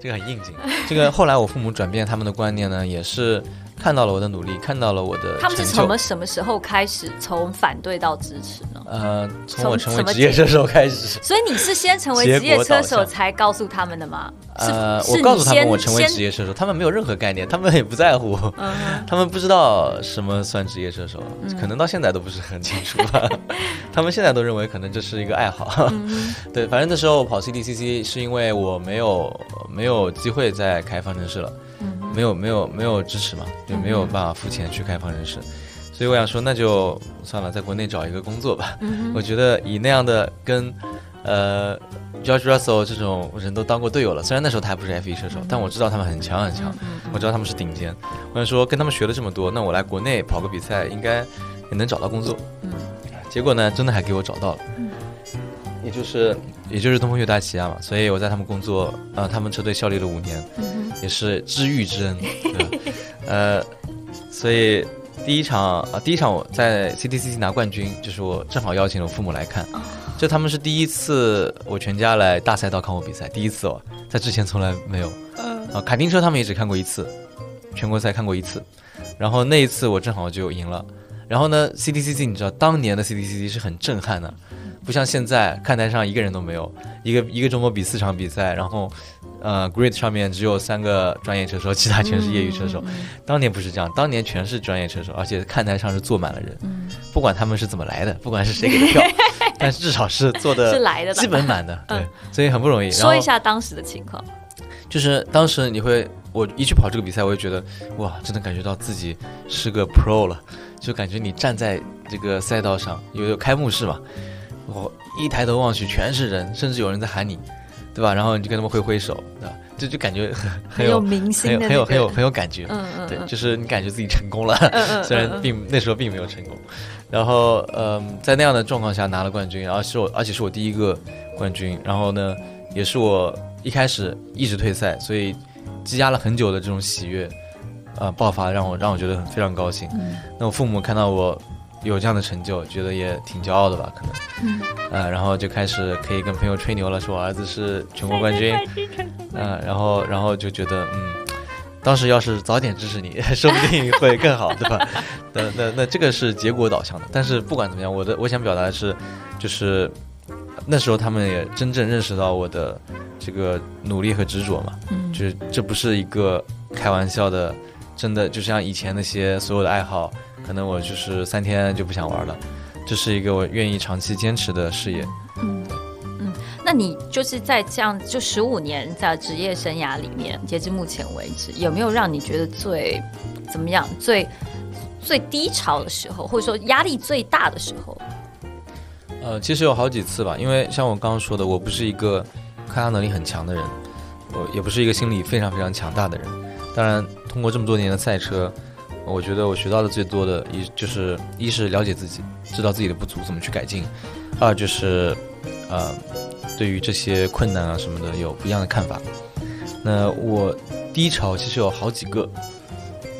这个很应景。这个后来我父母转变他们的观念呢，也是。看到了我的努力，看到了我的。他们是从什么什么时候开始从反对到支持呢？呃，从我成为职业车手开始。所以你是先成为职业车手才告诉他们的吗？呃，我告诉他们我成为职业车手，他们没有任何概念，他们也不在乎，他们不知道什么算职业车手，可能到现在都不是很清楚吧。(laughs) 他们现在都认为可能这是一个爱好。(laughs) 对，反正那时候跑 CDCC 是因为我没有没有机会再开方程式了。没有没有没有支持嘛，就没有办法付钱去开放人士，所以我想说那就算了，在国内找一个工作吧。我觉得以那样的跟呃 George Russell 这种人都当过队友了，虽然那时候他还不是 F1 车手，但我知道他们很强很强，我知道他们是顶尖。我想说跟他们学了这么多，那我来国内跑个比赛应该也能找到工作。结果呢，真的还给我找到了，也就是也就是东风悦达起亚嘛，所以我在他们工作，呃，他们车队效力了五年。也是知遇之恩，(laughs) 呃，所以第一场啊，第一场我在 CTCC 拿冠军，就是我正好邀请了我父母来看，就他们是第一次我全家来大赛道看我比赛，第一次哦，在之前从来没有，啊，卡丁车他们也只看过一次，全国赛看过一次，然后那一次我正好就赢了，然后呢，CDCC 你知道当年的 CDCC 是很震撼的，不像现在看台上一个人都没有，一个一个周末比四场比赛，然后。呃，Grid 上面只有三个专业车手，其他全是业余车手。当年不是这样，当年全是专业车手，而且看台上是坐满了人。不管他们是怎么来的，不管是谁给的票，(laughs) 但是至少是坐的，是来的，基本满的。对，所以很不容易。说一下当时的情况，就是当时你会，我一去跑这个比赛，我就觉得哇，真的感觉到自己是个 Pro 了，就感觉你站在这个赛道上，有有开幕式嘛，我一抬头望去全是人，甚至有人在喊你。对吧？然后你就跟他们挥挥手，对吧？就就感觉很 (laughs) 很有明星，很有很有很有感觉。嗯嗯，对，就是你感觉自己成功了，(laughs) 虽然并那时候并没有成功。然后，嗯，在那样的状况下拿了冠军，然后是我，而且是我第一个冠军。然后呢，也是我一开始一直退赛，所以积压了很久的这种喜悦，呃，爆发让我让我觉得非常高兴。那我父母看到我。有这样的成就，觉得也挺骄傲的吧？可能，嗯，呃，然后就开始可以跟朋友吹牛了，说我儿子是全国冠军，嗯，然后，然后就觉得，嗯，当时要是早点支持你，(laughs) 说不定会更好，对吧？那那那这个是结果导向的，但是不管怎么样，我的我想表达的是，就是那时候他们也真正认识到我的这个努力和执着嘛，嗯，就是这不是一个开玩笑的，真的就像以前那些所有的爱好。可能我就是三天就不想玩了，这是一个我愿意长期坚持的事业。嗯嗯，那你就是在这样就十五年在职业生涯里面，截至目前为止，有没有让你觉得最怎么样、最最低潮的时候，或者说压力最大的时候？呃，其实有好几次吧，因为像我刚刚说的，我不是一个抗压能力很强的人，我也不是一个心理非常非常强大的人。当然，通过这么多年的赛车。我觉得我学到的最多的一就是，一是了解自己，知道自己的不足怎么去改进；二就是，呃，对于这些困难啊什么的有不一样的看法。那我低潮其实有好几个，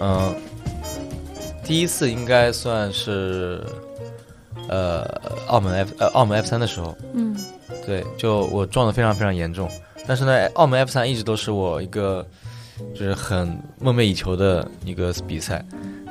嗯，第一次应该算是，呃，澳门 F 呃澳门 F 三的时候，嗯，对，就我撞得非常非常严重，但是呢，澳门 F 三一直都是我一个。就是很梦寐以求的一个比赛，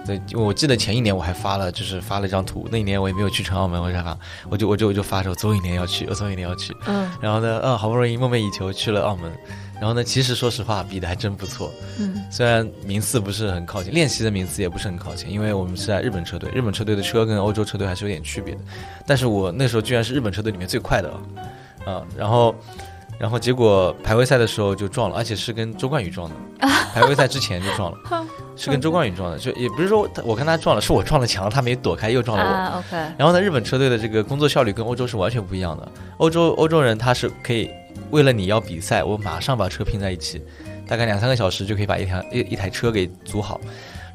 对，我记得前一年我还发了，就是发了一张图。那一年我也没有去成澳门，我啥，我就我就我就发说，我总有一年要去，我总有一年要去。嗯。然后呢，嗯，好不容易梦寐以求去了澳门，然后呢，其实说实话比的还真不错。嗯。虽然名次不是很靠前，练习的名次也不是很靠前，因为我们是在日本车队，日本车队的车跟欧洲车队还是有点区别的。但是我那时候居然是日本车队里面最快的，啊，然后。然后结果排位赛的时候就撞了，而且是跟周冠宇撞的。(laughs) 排位赛之前就撞了，(laughs) 是跟周冠宇撞的，就也不是说我跟他撞了，是我撞了墙，他没躲开又撞了我。然后呢，日本车队的这个工作效率跟欧洲是完全不一样的。欧洲欧洲人他是可以为了你要比赛，我马上把车拼在一起，大概两三个小时就可以把一台一一台车给组好。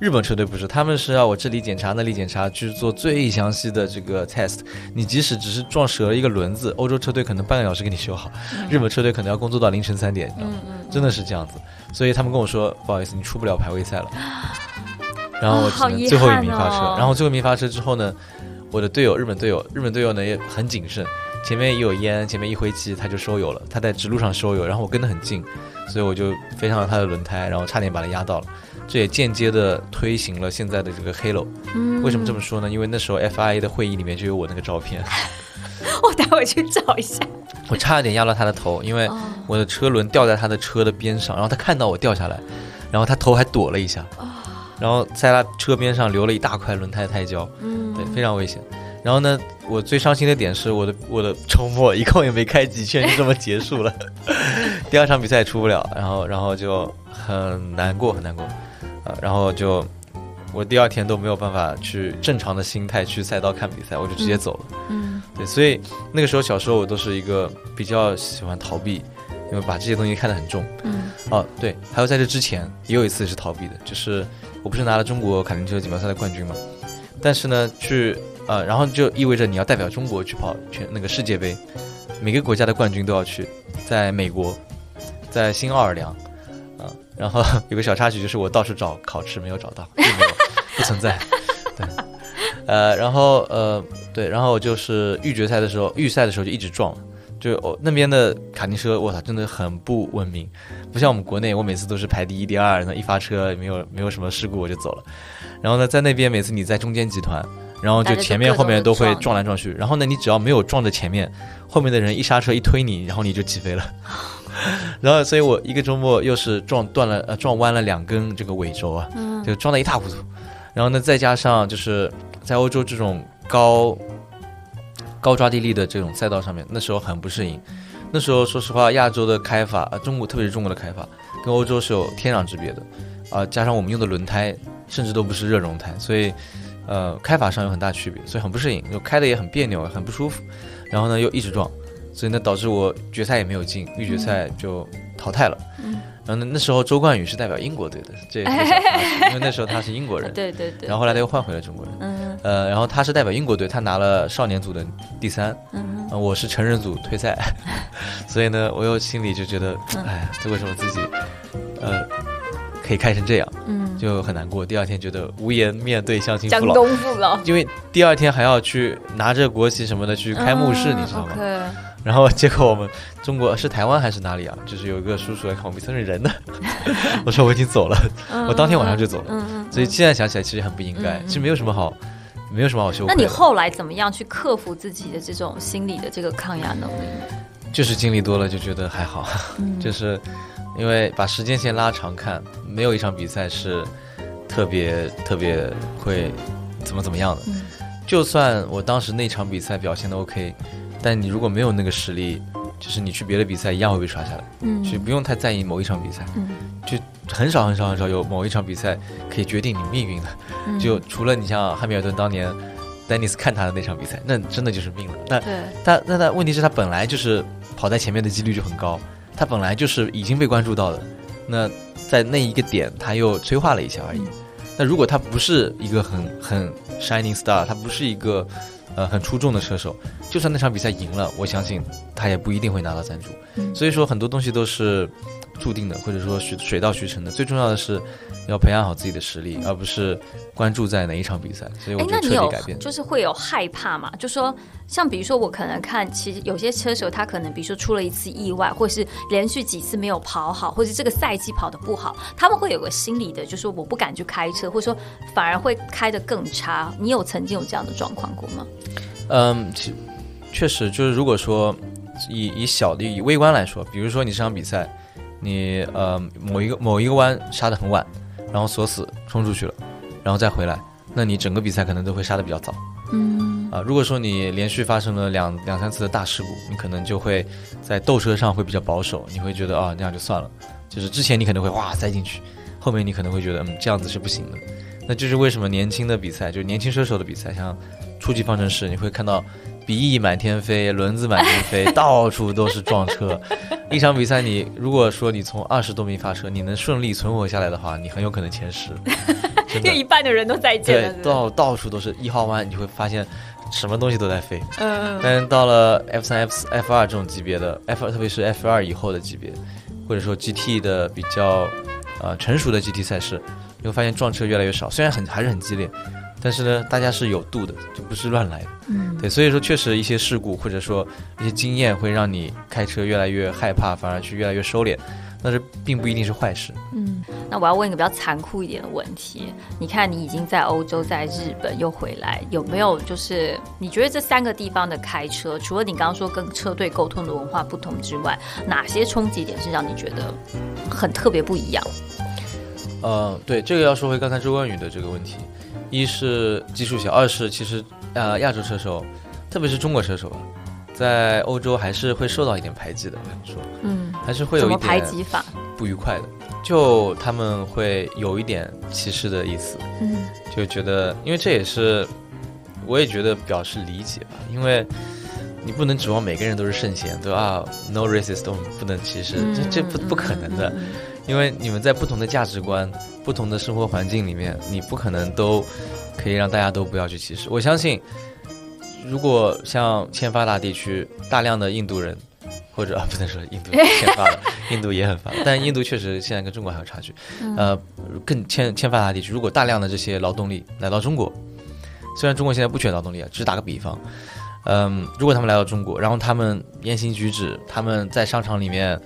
日本车队不是，他们是要我这里检查那里检查，去做最详细的这个 test。你即使只是撞折了一个轮子，欧洲车队可能半个小时给你修好，日本车队可能要工作到凌晨三点，真的是这样子。所以他们跟我说，不好意思，你出不了排位赛了。然后我只能最后一名发车。然后最后一名发车之后呢，我的队友日本队友，日本队友呢也很谨慎，前面一有烟，前面一挥击他就收油了，他在直路上收油，然后我跟得很近，所以我就飞上了他的轮胎，然后差点把他压到了。这也间接的推行了现在的这个 Halo。嗯为什么这么说呢？因为那时候 FIA 的会议里面就有我那个照片，(laughs) 我待会去找一下。我差点压到他的头，因为哦我的车轮掉在他的车的边上，然后他看到我掉下来，然后他头还躲了一下，然后在他车边上留了一大块轮胎胎胶，嗯对，非常危险。然后呢，我最伤心的点是我的我的周末一共也没开几圈，就这么结束了。(laughs) 第二场比赛也出不了，然后然后就很难过很难过，啊，然后就我第二天都没有办法去正常的心态去赛道看比赛，我就直接走了。嗯对，所以那个时候小时候我都是一个比较喜欢逃避，因为把这些东西看得很重。嗯哦，对，还有在这之前也有一次是逃避的，就是我不是拿了中国卡丁车锦标赛的冠军嘛，但是呢，去呃，然后就意味着你要代表中国去跑全那个世界杯，每个国家的冠军都要去，在美国，在新奥尔良，啊、然后有个小插曲就是我到处找烤翅没有找到，并没有不存在，对，呃，然后呃对，然后就是预决赛的时候，预赛的时候就一直撞。就我、那边的卡丁车，我操，真的很不文明，不像我们国内，我每次都是排第一、第二，那一发车没有没有什么事故我就走了。然后呢，在那边每次你在中间集团，然后就前面后面都会撞来撞去，然后呢，你只要没有撞着前面，后面的人一刹车一推你，然后你就起飞了。(laughs) 然后，所以我一个周末又是撞断了呃撞弯了两根这个尾轴啊，嗯就撞得一塌糊涂。然后呢，再加上就是在欧洲这种高高抓地力的这种赛道上面，那时候很不适应。那时候说实话，亚洲的开法啊，中国特别是中国的开法，跟欧洲是有天壤之别的。啊、加上我们用的轮胎甚至都不是热熔胎，所以呃开法上有很大区别，所以很不适应，就开的也很别扭，很不舒服。然后呢又一直撞，所以呢导致我决赛也没有进，预决赛就淘汰了。嗯。然后呢那时候周冠宇是代表英国队的，这因为那时候他是英国人，(laughs) 对对对，然后后来他又换回了中国人。嗯。呃，然后他是代表英国队，他拿了少年组的第三，嗯呃我是成人组退赛，(laughs) 所以呢，我又心里就觉得，嗯。哎呀，这为什么自己，呃，可以开成这样，嗯，就很难过。第二天觉得无颜面对乡亲江父老，东父老因为第二天还要去拿着国旗什么的去开幕式，你知道吗？对然后结果我们中国是台湾还是哪里啊？就是有一个叔叔来看我比赛，说人呢？(laughs) 我说我已经走了，我当天晚上就走了。嗯嗯。所以现在想起来其实很不应该，其实没有什么好，没有什么好羞愧。那你后来怎么样去克服自己的这种心理的这个抗压能力呢？就是经历多了就觉得还好，嗯就是因为把时间线拉长看，没有一场比赛是特别特别会怎么怎么样的。嗯。就算我当时那场比赛表现的 OK，但你如果没有那个实力，就是你去别的比赛一样会被刷下来，嗯。所以不用太在意某一场比赛，嗯。就很少很少很少有某一场比赛可以决定你命运的。嗯。就除了你像汉密尔顿当年丹尼斯看他的那场比赛，那真的就是命了。那对，他那他问题是，他本来就是跑在前面的几率就很高，他本来就是已经被关注到的，那在那一个点他又催化了一下而已。那如果他不是一个很很 shining star，他不是一个呃很出众的车手，就算那场比赛赢了，我相信他也不一定会拿到赞助。嗯所以说很多东西都是注定的，或者说水水到渠成的。最重要的是要培养好自己的实力，而不是关注在哪一场比赛。所以我哎，觉得你有底改变。就是会有害怕嘛？就说像比如说，我可能看，其实有些车手他可能比如说出了一次意外，或是连续几次没有跑好，或是这个赛季跑得不好，他们会有个心理的，就说我不敢去开车，或者说反而会开得更差。你有曾经有这样的状况过吗？嗯，其确实就是如果说以以小的以微观来说，比如说你这场比赛，你呃某一个某一个弯刹得很晚，然后锁死冲出去了，然后再回来，那你整个比赛可能都会刹得比较早。嗯啊，如果说你连续发生了两两三次的大事故，你可能就会在斗车上会比较保守，你会觉得啊那样就算了，就是之前你可能会哇塞进去，后面你可能会觉得嗯这样子是不行的，那就是为什么年轻的比赛，就是年轻车手的比赛，像初级方程式，你会看到鼻翼满天飞，轮子满天飞，(laughs) 到处都是撞车。一场比赛你如果说你从二十多名发车，你能顺利存活下来的话，你很有可能前十，因为。一半的人都再见了，对，到到处都是一号弯，你会发现什么东西都在飞。嗯但是到了 F 三、F 四、F 二这种级别的 F 二，特别是 F 二以后的级别，或者说 GT 的比较呃成熟的 GT 赛事，你会发现撞车越来越少，虽然很还是很激烈，但是呢，大家是有度的，就不是乱来的。嗯，对，所以说确实一些事故或者说一些经验会让你开车越来越害怕，反而去越来越收敛。但是并不一定是坏事。嗯，那我要问一个比较残酷一点的问题，你看你已经在欧洲、在日本又回来，有没有就是你觉得这三个地方的开车，除了你刚刚说跟车队沟通的文化不同之外，哪些冲击点是让你觉得很特别不一样？呃，对，这个要说回刚才周冠宇的这个问题，一是基数小，二是其实呃亚洲车手，特别是中国车手，在欧洲还是会受到一点排挤的，跟你说，嗯，还是会有一点排挤法，不愉快的，就他们会有一点歧视的意思，嗯，就觉得，因为这也是，我也觉得表示理解吧，因为你不能指望每个人都是圣贤，对吧？No racist，都不能歧视，这这不不可能的。因为你们在不同的价值观、不同的生活环境里面，你不可能都可以让大家都不要去歧视。我相信，如果像欠发达地区大量的印度人，或者 (laughs) 啊不能说印度欠发达，(laughs) 印度也很发达，但印度确实现在跟中国还有差距。呃，更欠欠发达地区，如果大量的这些劳动力来到中国，虽然中国现在不缺劳动力啊，只是打个比方，嗯，如果他们来到中国，然后他们言行举止，他们在商场里面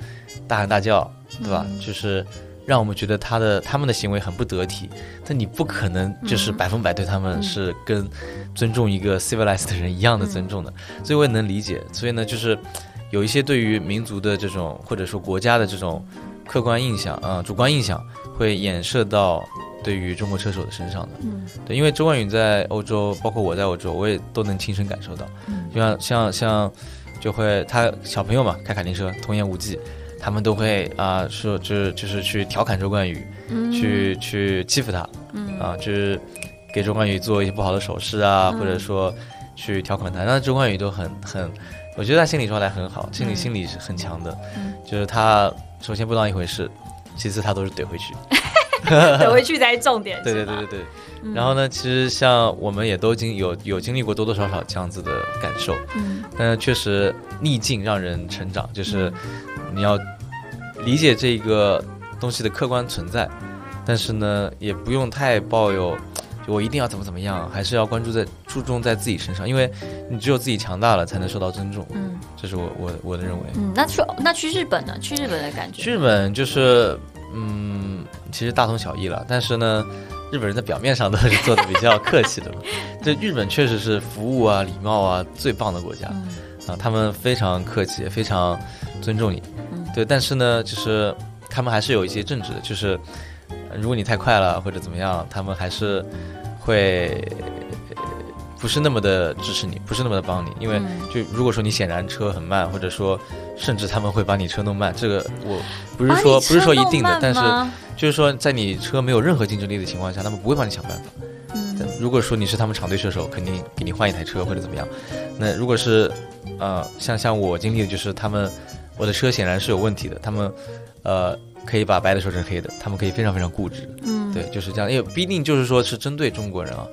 大喊大叫。对吧？就是让我们觉得他的他们的行为很不得体，但你不可能就是百分百对他们是跟尊重一个 civilized 的人一样的尊重的，所以我也能理解。所以呢，就是有一些对于民族的这种或者说国家的这种客观印象啊，主观印象会衍射到对于中国车手的身上的。嗯，对，因为周冠宇在欧洲，包括我在欧洲，我也都能亲身感受到。嗯，像像像就会他小朋友嘛，开卡丁车，童言无忌。他们都会啊说，就是就是去调侃周冠宇，去去欺负他，啊，就是给周冠宇做一些不好的手势啊，或者说去调侃他。那周冠宇都很很，我觉得他心理状态很好，心理心理是很强的。就是他首先不当一回事，其次他都是怼回去，(laughs) 怼回去才是重点。对对对对对。然后呢，其实像我们也都经有有经历过多多少少这样子的感受，嗯，但确实逆境让人成长，就是你要。理解这个东西的客观存在，但是呢，也不用太抱有，就我一定要怎么怎么样，还是要关注在注重在自己身上，因为你只有自己强大了，才能受到尊重。嗯，这是我我我的认为。嗯，那去那去日本呢？去日本的感觉？去日本就是，嗯，其实大同小异了。但是呢，日本人在表面上都是做的比较客气的嘛。(laughs) 这日本确实是服务啊、礼貌啊最棒的国家啊，他们非常客气，非常尊重你。对，但是呢，就是他们还是有一些政治的，就是如果你太快了或者怎么样，他们还是会不是那么的支持你，不是那么的帮你，因为就如果说你显然车很慢，或者说甚至他们会把你车弄慢，这个我不是说不是说一定的，但是就是说在你车没有任何竞争力的情况下，他们不会帮你想办法。嗯，如果说你是他们厂队车手，肯定给你换一台车或者怎么样。那如果是呃像像我经历的就是他们。我的车显然是有问题的，他们，呃，可以把白的说成黑的，他们可以非常非常固执，嗯，对，就是这样，因为不一定就是说是针对中国人啊，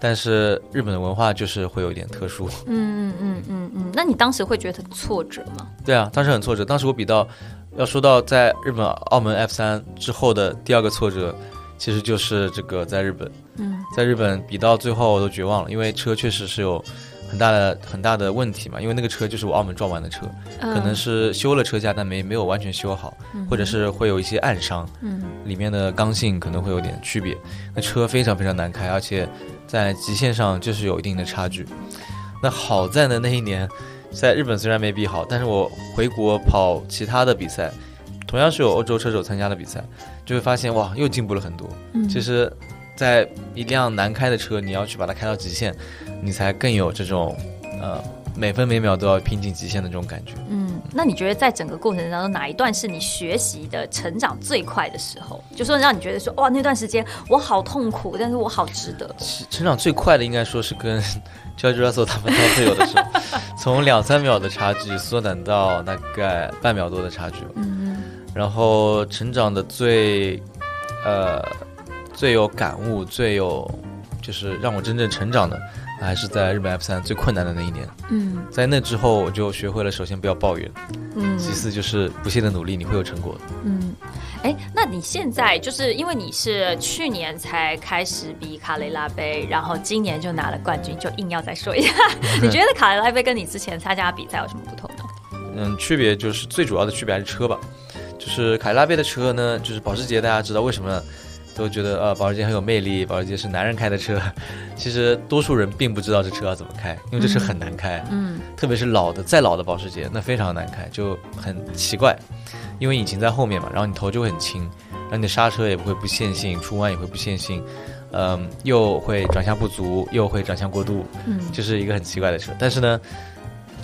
但是日本的文化就是会有一点特殊，嗯嗯嗯嗯嗯，那你当时会觉得挫折吗？对啊，当时很挫折，当时我比到，要说到在日本澳门 F 三之后的第二个挫折，其实就是这个在日本，嗯，在日本比到最后我都绝望了，因为车确实是有。很大的很大的问题嘛，因为那个车就是我澳门撞完的车，可能是修了车架，但没没有完全修好，或者是会有一些暗伤，里面的刚性可能会有点区别。那车非常非常难开，而且在极限上就是有一定的差距。那好在呢，那一年在日本虽然没比好，但是我回国跑其他的比赛，同样是有欧洲车手参加的比赛，就会发现哇，又进步了很多。其实。在一辆难开的车，你要去把它开到极限，你才更有这种，呃，每分每秒都要拼尽极限的这种感觉。嗯，那你觉得在整个过程当中，哪一段是你学习的成长最快的时候？就说让你觉得说，哇，那段时间我好痛苦，但是我好值得。成长最快的应该说是跟 George Russell 他们当队友的时候，从两三秒的差距缩短到大概半秒多的差距。嗯，然后成长的最，呃。最有感悟、最有就是让我真正成长的，还是在日本 F 三最困难的那一年。嗯。在那之后，我就学会了，首先不要抱怨，嗯。其次就是不懈的努力，你会有成果。的。嗯，哎，那你现在就是因为你是去年才开始比卡雷拉杯，然后今年就拿了冠军，就硬要再说一下，(laughs) 你觉得卡雷拉杯跟你之前参加比赛有什么不同呢？嗯，区别就是最主要的区别还是车吧，就是凯迪拉杯的车呢，就是保时捷，大家知道为什么都觉得呃保时捷很有魅力，保时捷是男人开的车，(laughs) 其实多数人并不知道这车要怎么开，因为这车很难开，嗯特别是老的再老的保时捷，那非常难开，就很奇怪，因为引擎在后面嘛，然后你头就会很轻，然后你的刹车也不会不线性，出弯也会不线性，嗯，又会转向不足，又会转向过度，嗯。就是一个很奇怪的车。但是呢，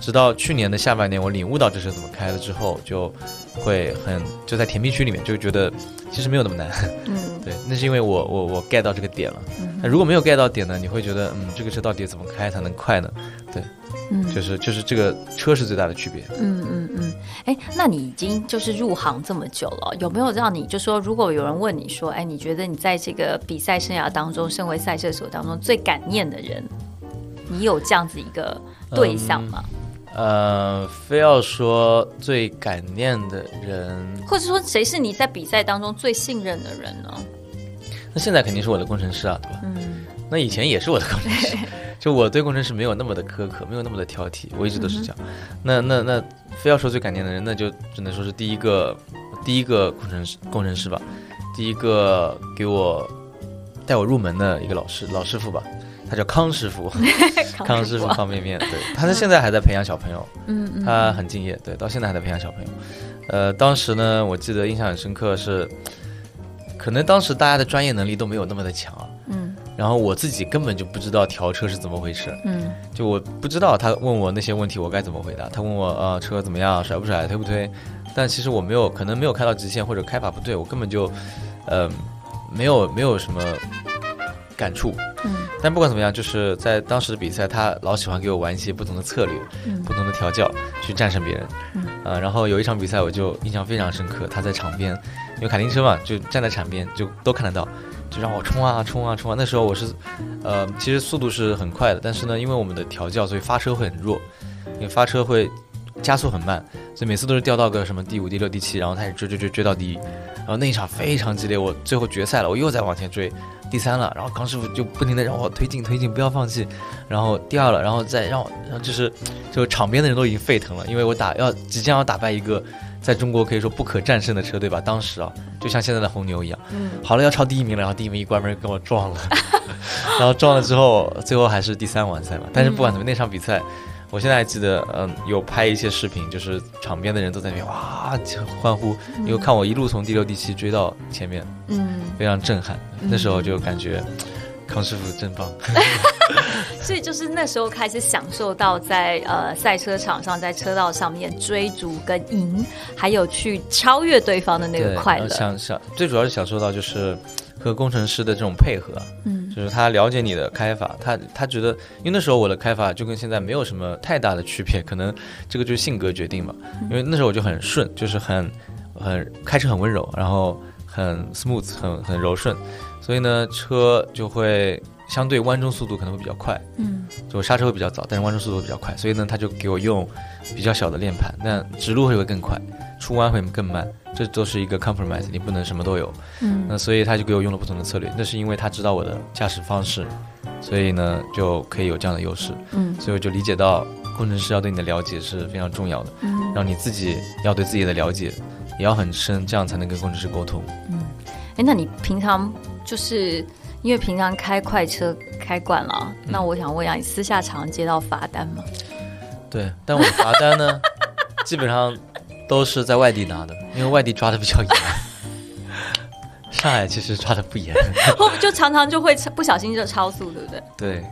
直到去年的下半年，我领悟到这车怎么开了之后，就会很就在甜蜜区里面就觉得其实没有那么难。嗯 (laughs) 对，那是因为我我我 get 到这个点了。嗯那如果没有 get 到点呢，你会觉得嗯，这个车到底怎么开才能快呢？对嗯就是就是这个车是最大的区别。嗯嗯嗯，哎，那你已经就是入行这么久了，有没有让你就说，如果有人问你说，哎，你觉得你在这个比赛生涯当中，身为赛车手当中最感念的人，你有这样子一个对象吗？呃，非要说最感念的人，或者说谁是你在比赛当中最信任的人呢？那现在肯定是我的工程师啊，对吧？嗯那以前也是我的工程师，(laughs) 就我对工程师没有那么的苛刻，没有那么的挑剔，我一直都是这样。那那那非要说最感念的人，那就只能说是第一个第一个工程师工程师吧，第一个给我带我入门的一个老师老师傅吧，他叫 (laughs) 康师傅，康师傅方便面，对，他是现在还在培养小朋友，嗯嗯，他很敬业，对，到现在还在培养小朋友。呃，当时呢，我记得印象很深刻是，可能当时大家的专业能力都没有那么的强啊。嗯然后我自己根本就不知道调车是怎么回事，嗯就我不知道他问我那些问题我该怎么回答。他问我呃车怎么样，甩不甩，推不推，但其实我没有可能没有开到极限或者开法不对，我根本就呃没有没有什么感触。嗯但不管怎么样，就是在当时的比赛，他老喜欢给我玩一些不同的策略、嗯不同的调教去战胜别人。嗯呃，然后有一场比赛我就印象非常深刻，他在场边，因为卡丁车嘛，就站在场边就都看得到，就让我冲啊冲啊冲啊。那时候我是，呃，其实速度是很快的，但是呢，因为我们的调教，所以发车会很弱，因为发车会加速很慢，所以每次都是掉到个什么第五、第六、第七，然后开始追追追追到第一。然后那一场非常激烈，我最后决赛了，我又在往前追，第三了，然后康师傅就不停的让我推进推进，不要放弃，然后第二了，然后再让我，然后就是就场边的人都已经沸腾了，因为我打要即将要打败一个在中国可以说不可战胜的车队吧，当时啊，就像现在的红牛一样，嗯好了要超第一名了，然后第一名一关门跟我撞了，(laughs) 然后撞了之后，最后还是第三完赛嘛，但是不管怎么那场比赛。我现在还记得，嗯，有拍一些视频，就是场边的人都在那边哇欢呼，因为看我一路从第六、第七追到前面，嗯，非常震撼。那时候就感觉康师傅真棒。(laughs) 所以就是那时候开始享受到在呃赛车场上，在车道上面追逐跟赢，还有去超越对方的那个快乐。然后享享最主要是享受到就是和工程师的这种配合啊，嗯就是他了解你的开法，他他觉得，因为那时候我的开法就跟现在没有什么太大的区别，可能这个就是性格决定吧。因为那时候我就很顺，就是很很开车很温柔，然后很 smooth，很很柔顺，所以呢车就会相对弯中速度可能会比较快，嗯就刹车会比较早，但是弯中速度会比较快，所以呢他就给我用比较小的链盘，那直路会会更快，出弯会更慢，这都是一个 compromise，你不能什么都有。嗯那所以他就给我用了不同的策略，那是因为他知道我的驾驶方式，所以呢就可以有这样的优势，嗯所以我就理解到工程师要对你的了解是非常重要的，嗯然后你自己要对自己的了解也要很深，这样才能跟工程师沟通。嗯哎，那你平常就是因为平常开快车开惯了，嗯那我想问一下，你私下常接到罚单吗？对，但我罚单呢，(laughs) 基本上都是在外地拿的，因为外地抓的比较严。(laughs) 上海其实抓的不严，(laughs) 就常常就会不小心就超速，对不对？对，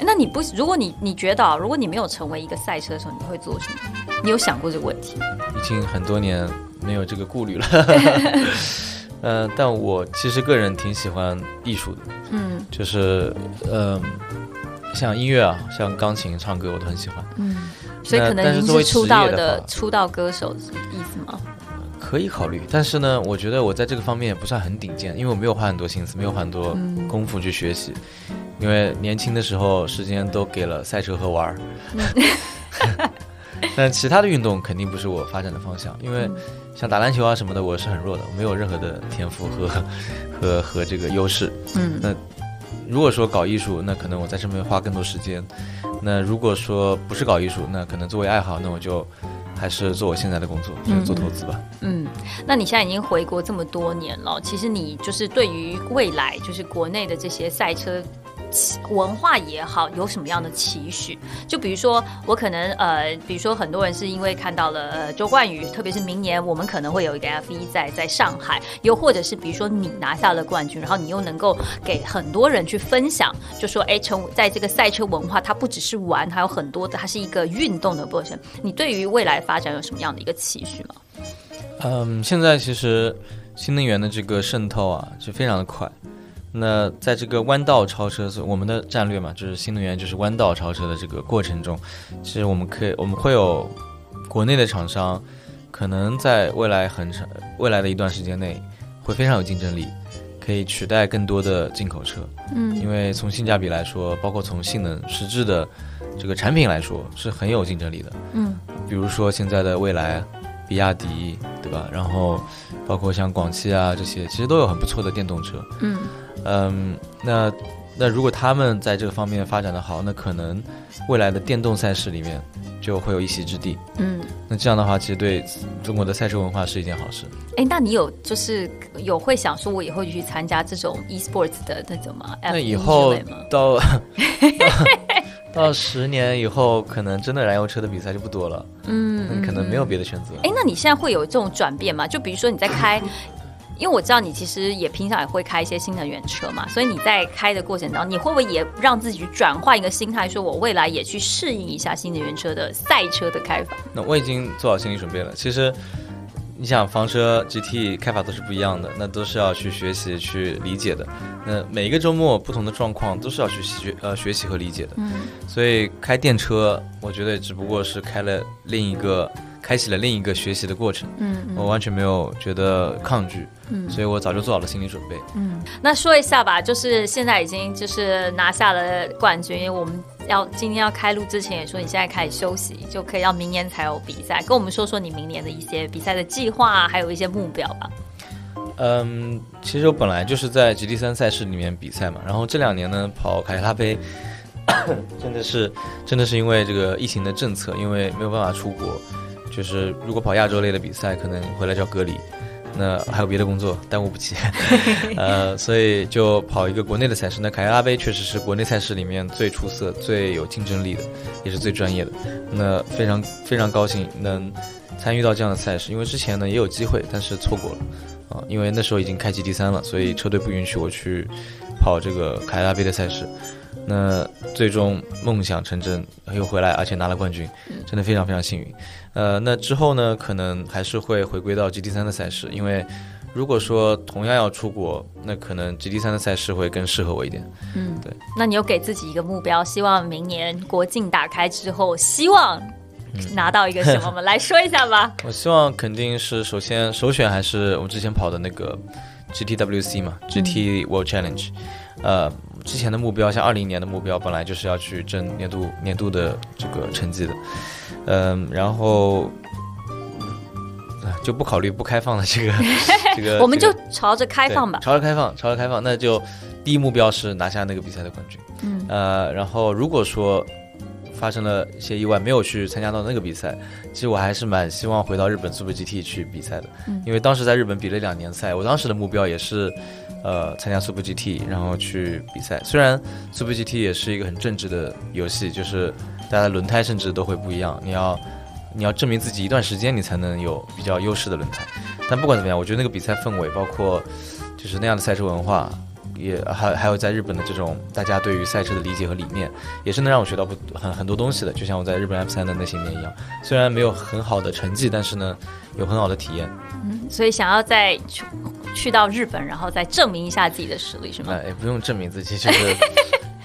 那你不，如果你你觉得啊，如果你没有成为一个赛车手，你会做什么？你有想过这个问题吗？已经很多年没有这个顾虑了。嗯、(laughs) 但我其实个人挺喜欢艺术的，嗯就是嗯、像音乐啊，像钢琴、唱歌，我都很喜欢。嗯，所以可能您是出道业的出道歌手是意思吗？可以考虑，但是呢，我觉得我在这个方面也不算很顶尖，因为我没有花很多心思，没有花很多嗯功夫去学习。因为年轻的时候时间都给了赛车和玩儿。(laughs) 但其他的运动肯定不是我发展的方向，因为像打篮球啊什么的，我是很弱的，没有任何的天赋和 (laughs) 和和这个优势。嗯，那如果说搞艺术，那可能我在这边花更多时间；那如果说不是搞艺术，那可能作为爱好，那我就还是做我现在的工作，就是做投资吧。嗯，那你现在已经回国这么多年了，其实你就是对于未来，就是国内的这些赛车。文化也好，有什么样的期许？就比如说，我可能呃，比如说很多人是因为看到了呃周冠宇，特别是明年我们可能会有一个 F 一在在上海，又或者是比如说你拿下了冠军，然后你又能够给很多人去分享，就说哎，成在这个赛车文化，它不只是玩，还有很多的，它是一个运动的过程。你对于未来发展有什么样的一个期许吗？嗯，现在其实新能源的这个渗透啊，是非常的快。那在这个弯道超车，我们的战略嘛，就是新能源，就是弯道超车的这个过程中，其实我们可以，我们会有国内的厂商，可能在未来很长未来的一段时间内，会非常有竞争力，可以取代更多的进口车。嗯，因为从性价比来说，包括从性能实质的这个产品来说，是很有竞争力的。嗯，比如说现在的蔚来、比亚迪，对吧？然后包括像广汽啊这些，其实都有很不错的电动车。嗯。嗯，那那如果他们在这个方面发展的好，那可能未来的电动赛事里面就会有一席之地。嗯，那这样的话，其实对中国的赛车文化是一件好事。哎，那你有就是有会想说，我以后就去参加这种 e-sports 的那种吗？那以后到到十年以后，可能真的燃油车的比赛就不多了。嗯，可能没有别的选择。哎，那你现在会有这种转变吗？就比如说你在开。因为我知道你其实也平常也会开一些新能源车嘛，所以你在开的过程当中，你会不会也让自己转换一个心态，说我未来也去适应一下新能源车的赛车的开法？那我已经做好心理准备了。其实，你想房车 GT 开法都是不一样的，那都是要去学习去理解的。那每一个周末不同的状况都是要去学呃学习和理解的。嗯，所以开电车，我觉得只不过是开了另一个。开启了另一个学习的过程，嗯，我完全没有觉得抗拒，嗯，所以我早就做好了心理准备，嗯。那说一下吧，就是现在已经就是拿下了冠军，我们要今天要开录之前也说你现在开始休息，就可以要明年才有比赛，跟我们说说你明年的一些比赛的计划，还有一些目标吧。嗯，其实我本来就是在 GT 三赛事里面比赛嘛，然后这两年呢跑凯迪拉杯，(coughs) 真的是真的是因为这个疫情的政策，因为没有办法出国。就是如果跑亚洲类的比赛，可能回来就要隔离，那还有别的工作耽误不起，(laughs) 呃，所以就跑一个国内的赛事。那凯迪拉杯确实是国内赛事里面最出色、最有竞争力的，也是最专业的。那非常非常高兴能参与到这样的赛事，因为之前呢也有机会，但是错过了啊，因为那时候已经开启第三了，所以车队不允许我去跑这个凯迪拉杯的赛事。那最终梦想成真，又回来，而且拿了冠军，真的非常非常幸运。呃，那之后呢，可能还是会回归到 GT 三的赛事，因为如果说同样要出国，那可能 GT 三的赛事会更适合我一点。嗯，对。那你有给自己一个目标，希望明年国境打开之后，希望拿到一个什么吗？来说一下吧。(laughs) 我希望肯定是首先首选还是我们之前跑的那个 GTWC 嘛，GT World Challenge，呃。之前的目标，像二零年的目标，本来就是要去争年度年度的这个成绩的，嗯，然后就不考虑不开放的这个 (laughs) 这个，我们就朝着开放吧，朝着开放，朝着开放，那就第一目标是拿下那个比赛的冠军，嗯，呃，然后如果说发生了一些意外，没有去参加到那个比赛，其实我还是蛮希望回到日本 Super GT 去比赛的，因为当时在日本比了两年赛，我当时的目标也是。呃，参加 Super GT，然后去比赛。虽然 Super GT 也是一个很正直的游戏，就是大家轮胎甚至都会不一样。你要你要证明自己一段时间，你才能有比较优势的轮胎。但不管怎么样，我觉得那个比赛氛围，包括就是那样的赛车文化，也还还有在日本的这种大家对于赛车的理解和理念，也是能让我学到不很很多东西的。就像我在日本 F 三的那些年一样，虽然没有很好的成绩，但是呢，有很好的体验。嗯，所以想要再。去去到日本，然后再证明一下自己的实力，是吗？哎不用证明自己，就是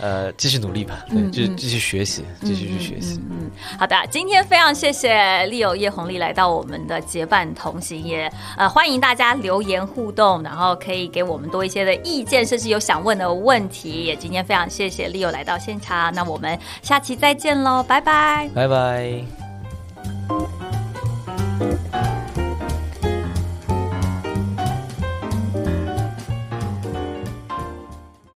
呃，继续努力吧，就继续学习，继续去学习。嗯，好的，今天非常谢谢利友叶红丽来到我们的结伴同行，也呃欢迎大家留言互动，然后可以给我们多一些的意见，甚至有想问的问题。也今天非常谢谢利友来到现场，那我们下期再见喽，拜拜，拜拜。